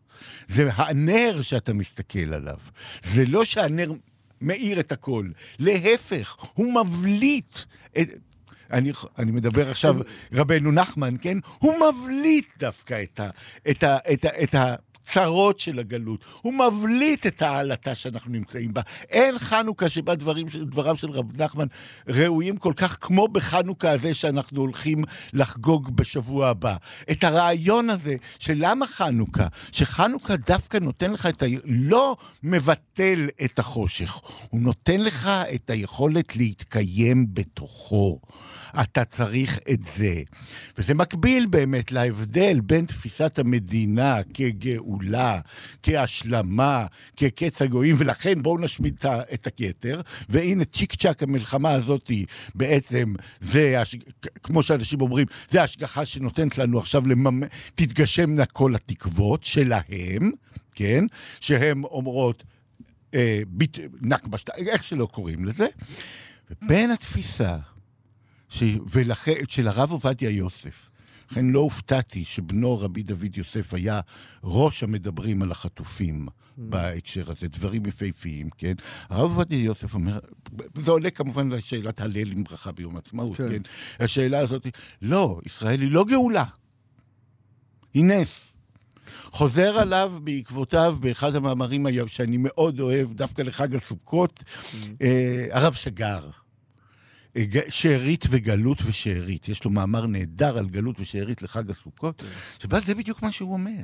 זה הנר שאתה מסתכל עליו. זה לא שהנר מאיר את הכל, להפך, הוא מבליט את... אני, אני מדבר עכשיו, רבנו נחמן, כן? הוא מבליט דווקא את, ה, את, ה, את, ה, את הצרות של הגלות. הוא מבליט את העלטה שאנחנו נמצאים בה. אין חנוכה שבה דברים, דבריו של רב נחמן ראויים כל כך כמו בחנוכה הזה שאנחנו הולכים לחגוג בשבוע הבא. את הרעיון הזה של למה חנוכה? שחנוכה דווקא נותן לך את ה... לא מבטל את החושך, הוא נותן לך את היכולת להתקיים בתוכו. אתה צריך את זה. וזה מקביל באמת להבדל בין תפיסת המדינה כגאולה, כהשלמה, כקץ הגויים, ולכן בואו נשמיד את הכתר, והנה צ'יק צ'אק המלחמה הזאת היא בעצם, זה, הש- כמו שאנשים אומרים, זה ההשגחה שנותנת לנו עכשיו לממ... תתגשמנה כל התקוות שלהם, כן? שהן אומרות, אה, ביט... נכבה, איך שלא קוראים לזה, ובין התפיסה ש... ולכן, של הרב עובדיה יוסף. לכן לא הופתעתי שבנו רבי דוד יוסף היה ראש המדברים על החטופים בהקשר הזה, דברים יפהפיים, כן? הרב עובדיה יוסף אומר, זה עולה כמובן לשאלת הלל עם ברכה ביום העצמאות, כן. כן? השאלה הזאת, לא, ישראל היא לא גאולה, היא נס. חוזר עליו בעקבותיו באחד המאמרים שאני מאוד אוהב, דווקא לחג הסוכות, אה, הרב שגר. שארית וגלות ושארית. יש לו מאמר נהדר על גלות ושארית לחג הסוכות, שבה זה בדיוק מה שהוא אומר.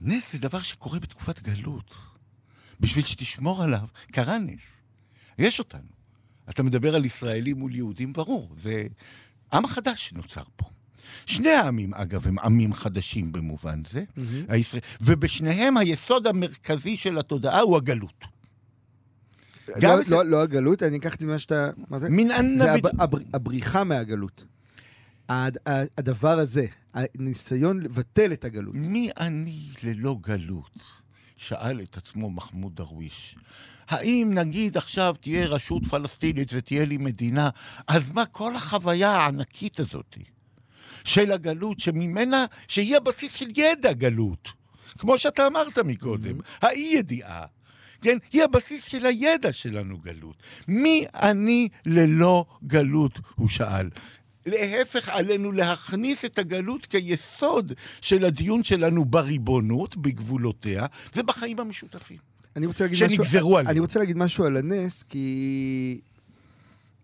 נס זה דבר שקורה בתקופת גלות. בשביל שתשמור עליו, קרה נס. יש אותנו. אתה מדבר על ישראלים מול יהודים, ברור, זה עם חדש שנוצר פה. שני העמים, אגב, הם עמים חדשים במובן זה, הישראל... ובשניהם היסוד המרכזי של התודעה הוא הגלות. לא, גם- לא, לא הגלות, אני אקח את זה ממה שאתה... זה? מן זה. הב- הבר- הבריחה מהגלות. הד- הדבר הזה, הניסיון לבטל את הגלות. מי אני ללא גלות? שאל את עצמו מחמוד דרוויש. האם נגיד עכשיו תהיה רשות פלסטינית ותהיה לי מדינה, אז מה כל החוויה הענקית הזאת של הגלות, שממנה, שהיא הבסיס של ידע גלות, כמו שאתה אמרת מקודם, האי-ידיעה. כן? היא הבסיס של הידע שלנו גלות. מי אני ללא גלות? הוא שאל. להפך, עלינו להכניס את הגלות כיסוד של הדיון שלנו בריבונות, בגבולותיה, ובחיים המשותפים. אני רוצה להגיד שנגזרו משהו, עלינו. אני רוצה להגיד משהו על הנס, כי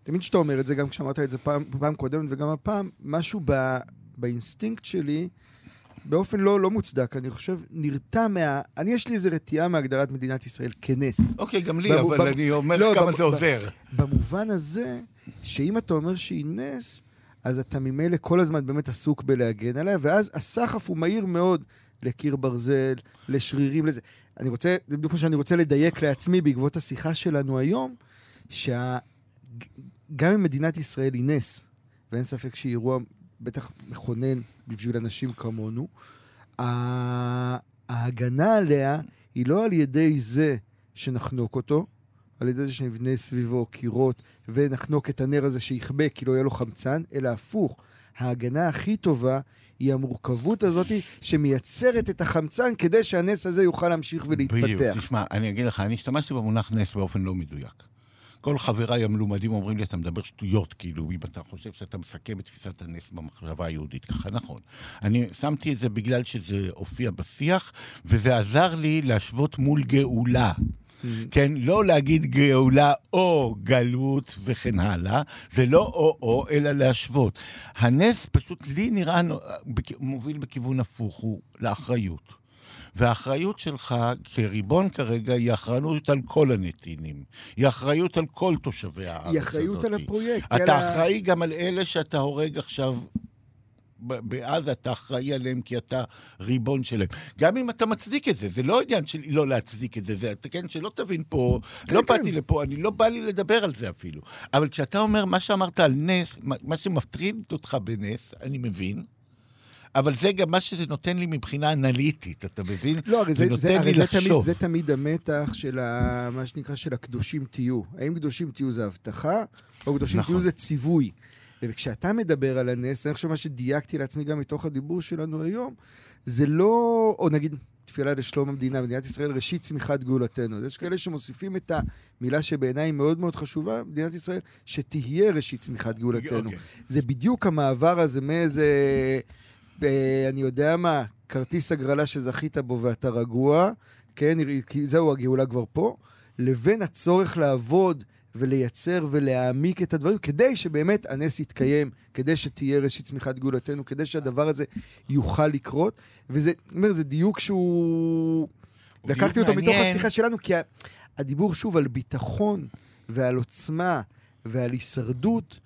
תמיד כשאתה אומר את זה, גם כשאמרת את זה פעם, פעם קודמת וגם הפעם, משהו ב, באינסטינקט שלי באופן לא, לא מוצדק, אני חושב, נרתע מה... אני, יש לי איזו רתיעה מהגדרת מדינת ישראל כנס. אוקיי, גם לי, במ- אבל במ- אני אומר לא, כמה במ- זה עוזר. במובן הזה, שאם אתה אומר שהיא נס, אז אתה ממילא כל הזמן באמת עסוק בלהגן עליה, ואז הסחף הוא מהיר מאוד לקיר ברזל, לשרירים, לזה. אני רוצה, זה בדיוק מה שאני רוצה לדייק לעצמי בעקבות השיחה שלנו היום, שגם אם מדינת ישראל היא נס, ואין ספק שהיא אירוע בטח מכונן בשביל אנשים כמונו, ההגנה עליה היא לא על ידי זה שנחנוק אותו, על ידי זה שנבנה סביבו קירות ונחנוק את הנר הזה שיכבה כי לא יהיה לו חמצן, אלא הפוך. ההגנה הכי טובה היא המורכבות הזאת שמייצרת את החמצן כדי שהנס הזה יוכל להמשיך בדיוק. ולהתפתח. תשמע, אני אגיד לך, אני השתמשתי במונח נס באופן לא מדויק. כל חבריי המלומדים אומרים לי, אתה מדבר שטויות, כאילו, אם אתה חושב שאתה מסכם את תפיסת הנס במחשבה היהודית. ככה נכון. אני שמתי את זה בגלל שזה הופיע בשיח, וזה עזר לי להשוות מול גאולה. כן, לא להגיד גאולה או גלות וכן הלאה, זה לא או-או, אלא להשוות. הנס פשוט לי נראה מוביל בכיוון הפוך, הוא לאחריות. והאחריות שלך כריבון כרגע היא אחריות על כל הנתינים. היא אחריות על כל תושבי הארץ הזאת. היא אחריות על הפרויקט. אתה ה- אחראי גם על אלה שאתה הורג עכשיו בעזה, אתה אחראי עליהם כי אתה ריבון שלהם. גם אם אתה מצדיק את זה, זה לא עניין של לא להצדיק את זה, זה, כן, שלא תבין פה, כן, לא כן. באתי לפה, אני לא בא לי לדבר על זה אפילו. אבל כשאתה אומר, מה שאמרת על נס, מה- שמפטריד אותך בנס, אני מבין. אבל זה גם מה שזה נותן לי מבחינה אנליטית, אתה מבין? לא, הרי זה, זה, הרי זה, תמיד. זה תמיד המתח של ה, מה שנקרא של הקדושים תהיו. האם קדושים תהיו זה הבטחה, או קדושים נכון. תהיו זה ציווי. וכשאתה מדבר על הנס, אני חושב מה שדייקתי לעצמי גם מתוך הדיבור שלנו היום, זה לא, או נגיד, תפילה לשלום המדינה, מדינת ישראל, ראשית צמיחת גאולתנו. אז יש כאלה שמוסיפים את המילה שבעיניי היא מאוד מאוד חשובה, מדינת ישראל, שתהיה ראשית צמיחת גאולתנו. אוקיי. זה בדיוק המעבר הזה מאיזה, אני יודע מה, כרטיס הגרלה שזכית בו ואתה רגוע, כן, כי זהו, הגאולה כבר פה, לבין הצורך לעבוד ולייצר ולהעמיק את הדברים, כדי שבאמת הנס יתקיים, כדי שתהיה ראשית צמיחת גאולתנו, כדי שהדבר הזה יוכל לקרות. וזה, אני אומר, זה דיוק שהוא... הוא לקחתי אותו מתוך. השיחה שלנו, כי הדיבור שוב על ביטחון ועל עוצמה ועל הישרדות,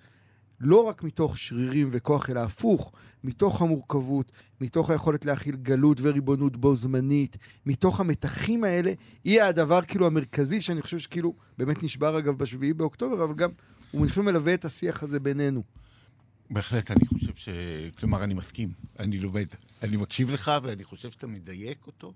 לא רק מתוך שרירים וכוח, אלא הפוך, מתוך המורכבות, מתוך היכולת להכיל גלות וריבונות בו זמנית, מתוך המתחים האלה, היא הדבר כאילו המרכזי שאני חושב שכאילו באמת נשבר אגב בשביעי באוקטובר, אבל גם הוא חושב מלווה את השיח הזה בינינו. בהחלט, אני חושב ש... כלומר, אני מסכים, אני לומד. אני מקשיב לך ואני חושב שאתה מדייק אותו.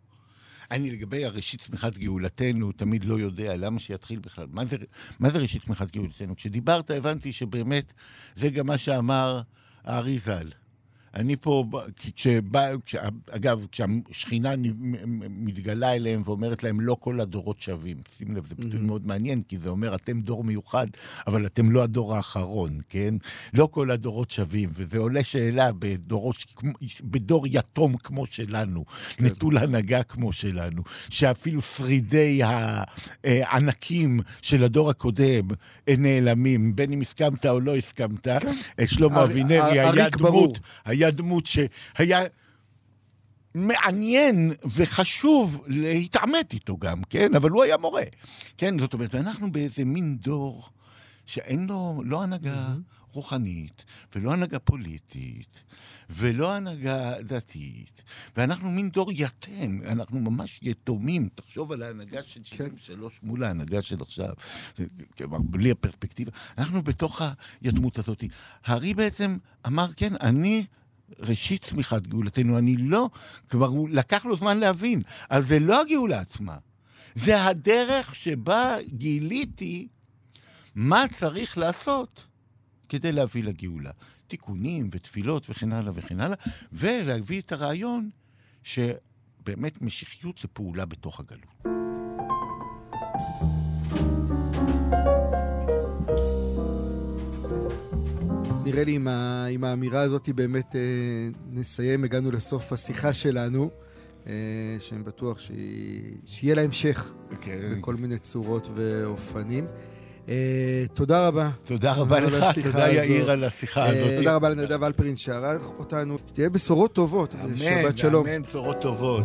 אני לגבי הראשית צמיחת גאולתנו, תמיד לא יודע למה שיתחיל בכלל. מה זה, מה זה ראשית צמיחת גאולתנו? כשדיברת הבנתי שבאמת זה גם מה שאמר הארי ז"ל. אני פה, כשבא, כש, אגב, כשהשכינה מתגלה אליהם ואומרת להם, לא כל הדורות שווים. שים לב, זה ביטוי מאוד מעניין, כי זה אומר, אתם דור מיוחד, אבל אתם לא הדור האחרון, כן? לא כל הדורות שווים, וזה עולה שאלה בדורות, בדור יתום כמו שלנו, כן. נטול הנהגה כמו שלנו, שאפילו שרידי הענקים של הדור הקודם אה, נעלמים, בין אם הסכמת או לא הסכמת. כן. שלמה הר- אבינרי היה הריק ברור. היה דמות שהיה... מעניין וחשוב להתעמת איתו גם, כן? אבל הוא היה מורה. כן, זאת אומרת, ואנחנו באיזה מין דור שאין לו לא הנהגה רוחנית, ולא הנהגה פוליטית, ולא הנהגה דתית, ואנחנו מין דור יתם, אנחנו ממש יתומים. תחשוב על ההנהגה של 73 מול ההנהגה של עכשיו, כלומר, בלי הפרספקטיבה. אנחנו בתוך היתמות הזאת. הארי בעצם אמר, כן, אני... ראשית צמיחת גאולתנו, אני לא, כלומר, הוא לקח לו זמן להבין, אבל זה לא הגאולה עצמה, זה הדרך שבה גיליתי מה צריך לעשות כדי להביא לגאולה. תיקונים ותפילות וכן הלאה וכן הלאה, ולהביא את הרעיון שבאמת משיחיות זה פעולה בתוך הגלות. נראה לי עם, ה, עם האמירה הזאת באמת אה, נסיים, הגענו לסוף השיחה שלנו, אה, שאני בטוח ש... שיהיה לה המשך okay. בכל מיני צורות ואופנים. אה, תודה רבה. תודה רבה לך, תודה הזו. יאיר על השיחה אה, הזאת. תודה רבה לנדב אלפרין שערך אותנו. תהיה בשורות טובות. אמן, שבת שלום. אמן, אמן, בשורות טובות.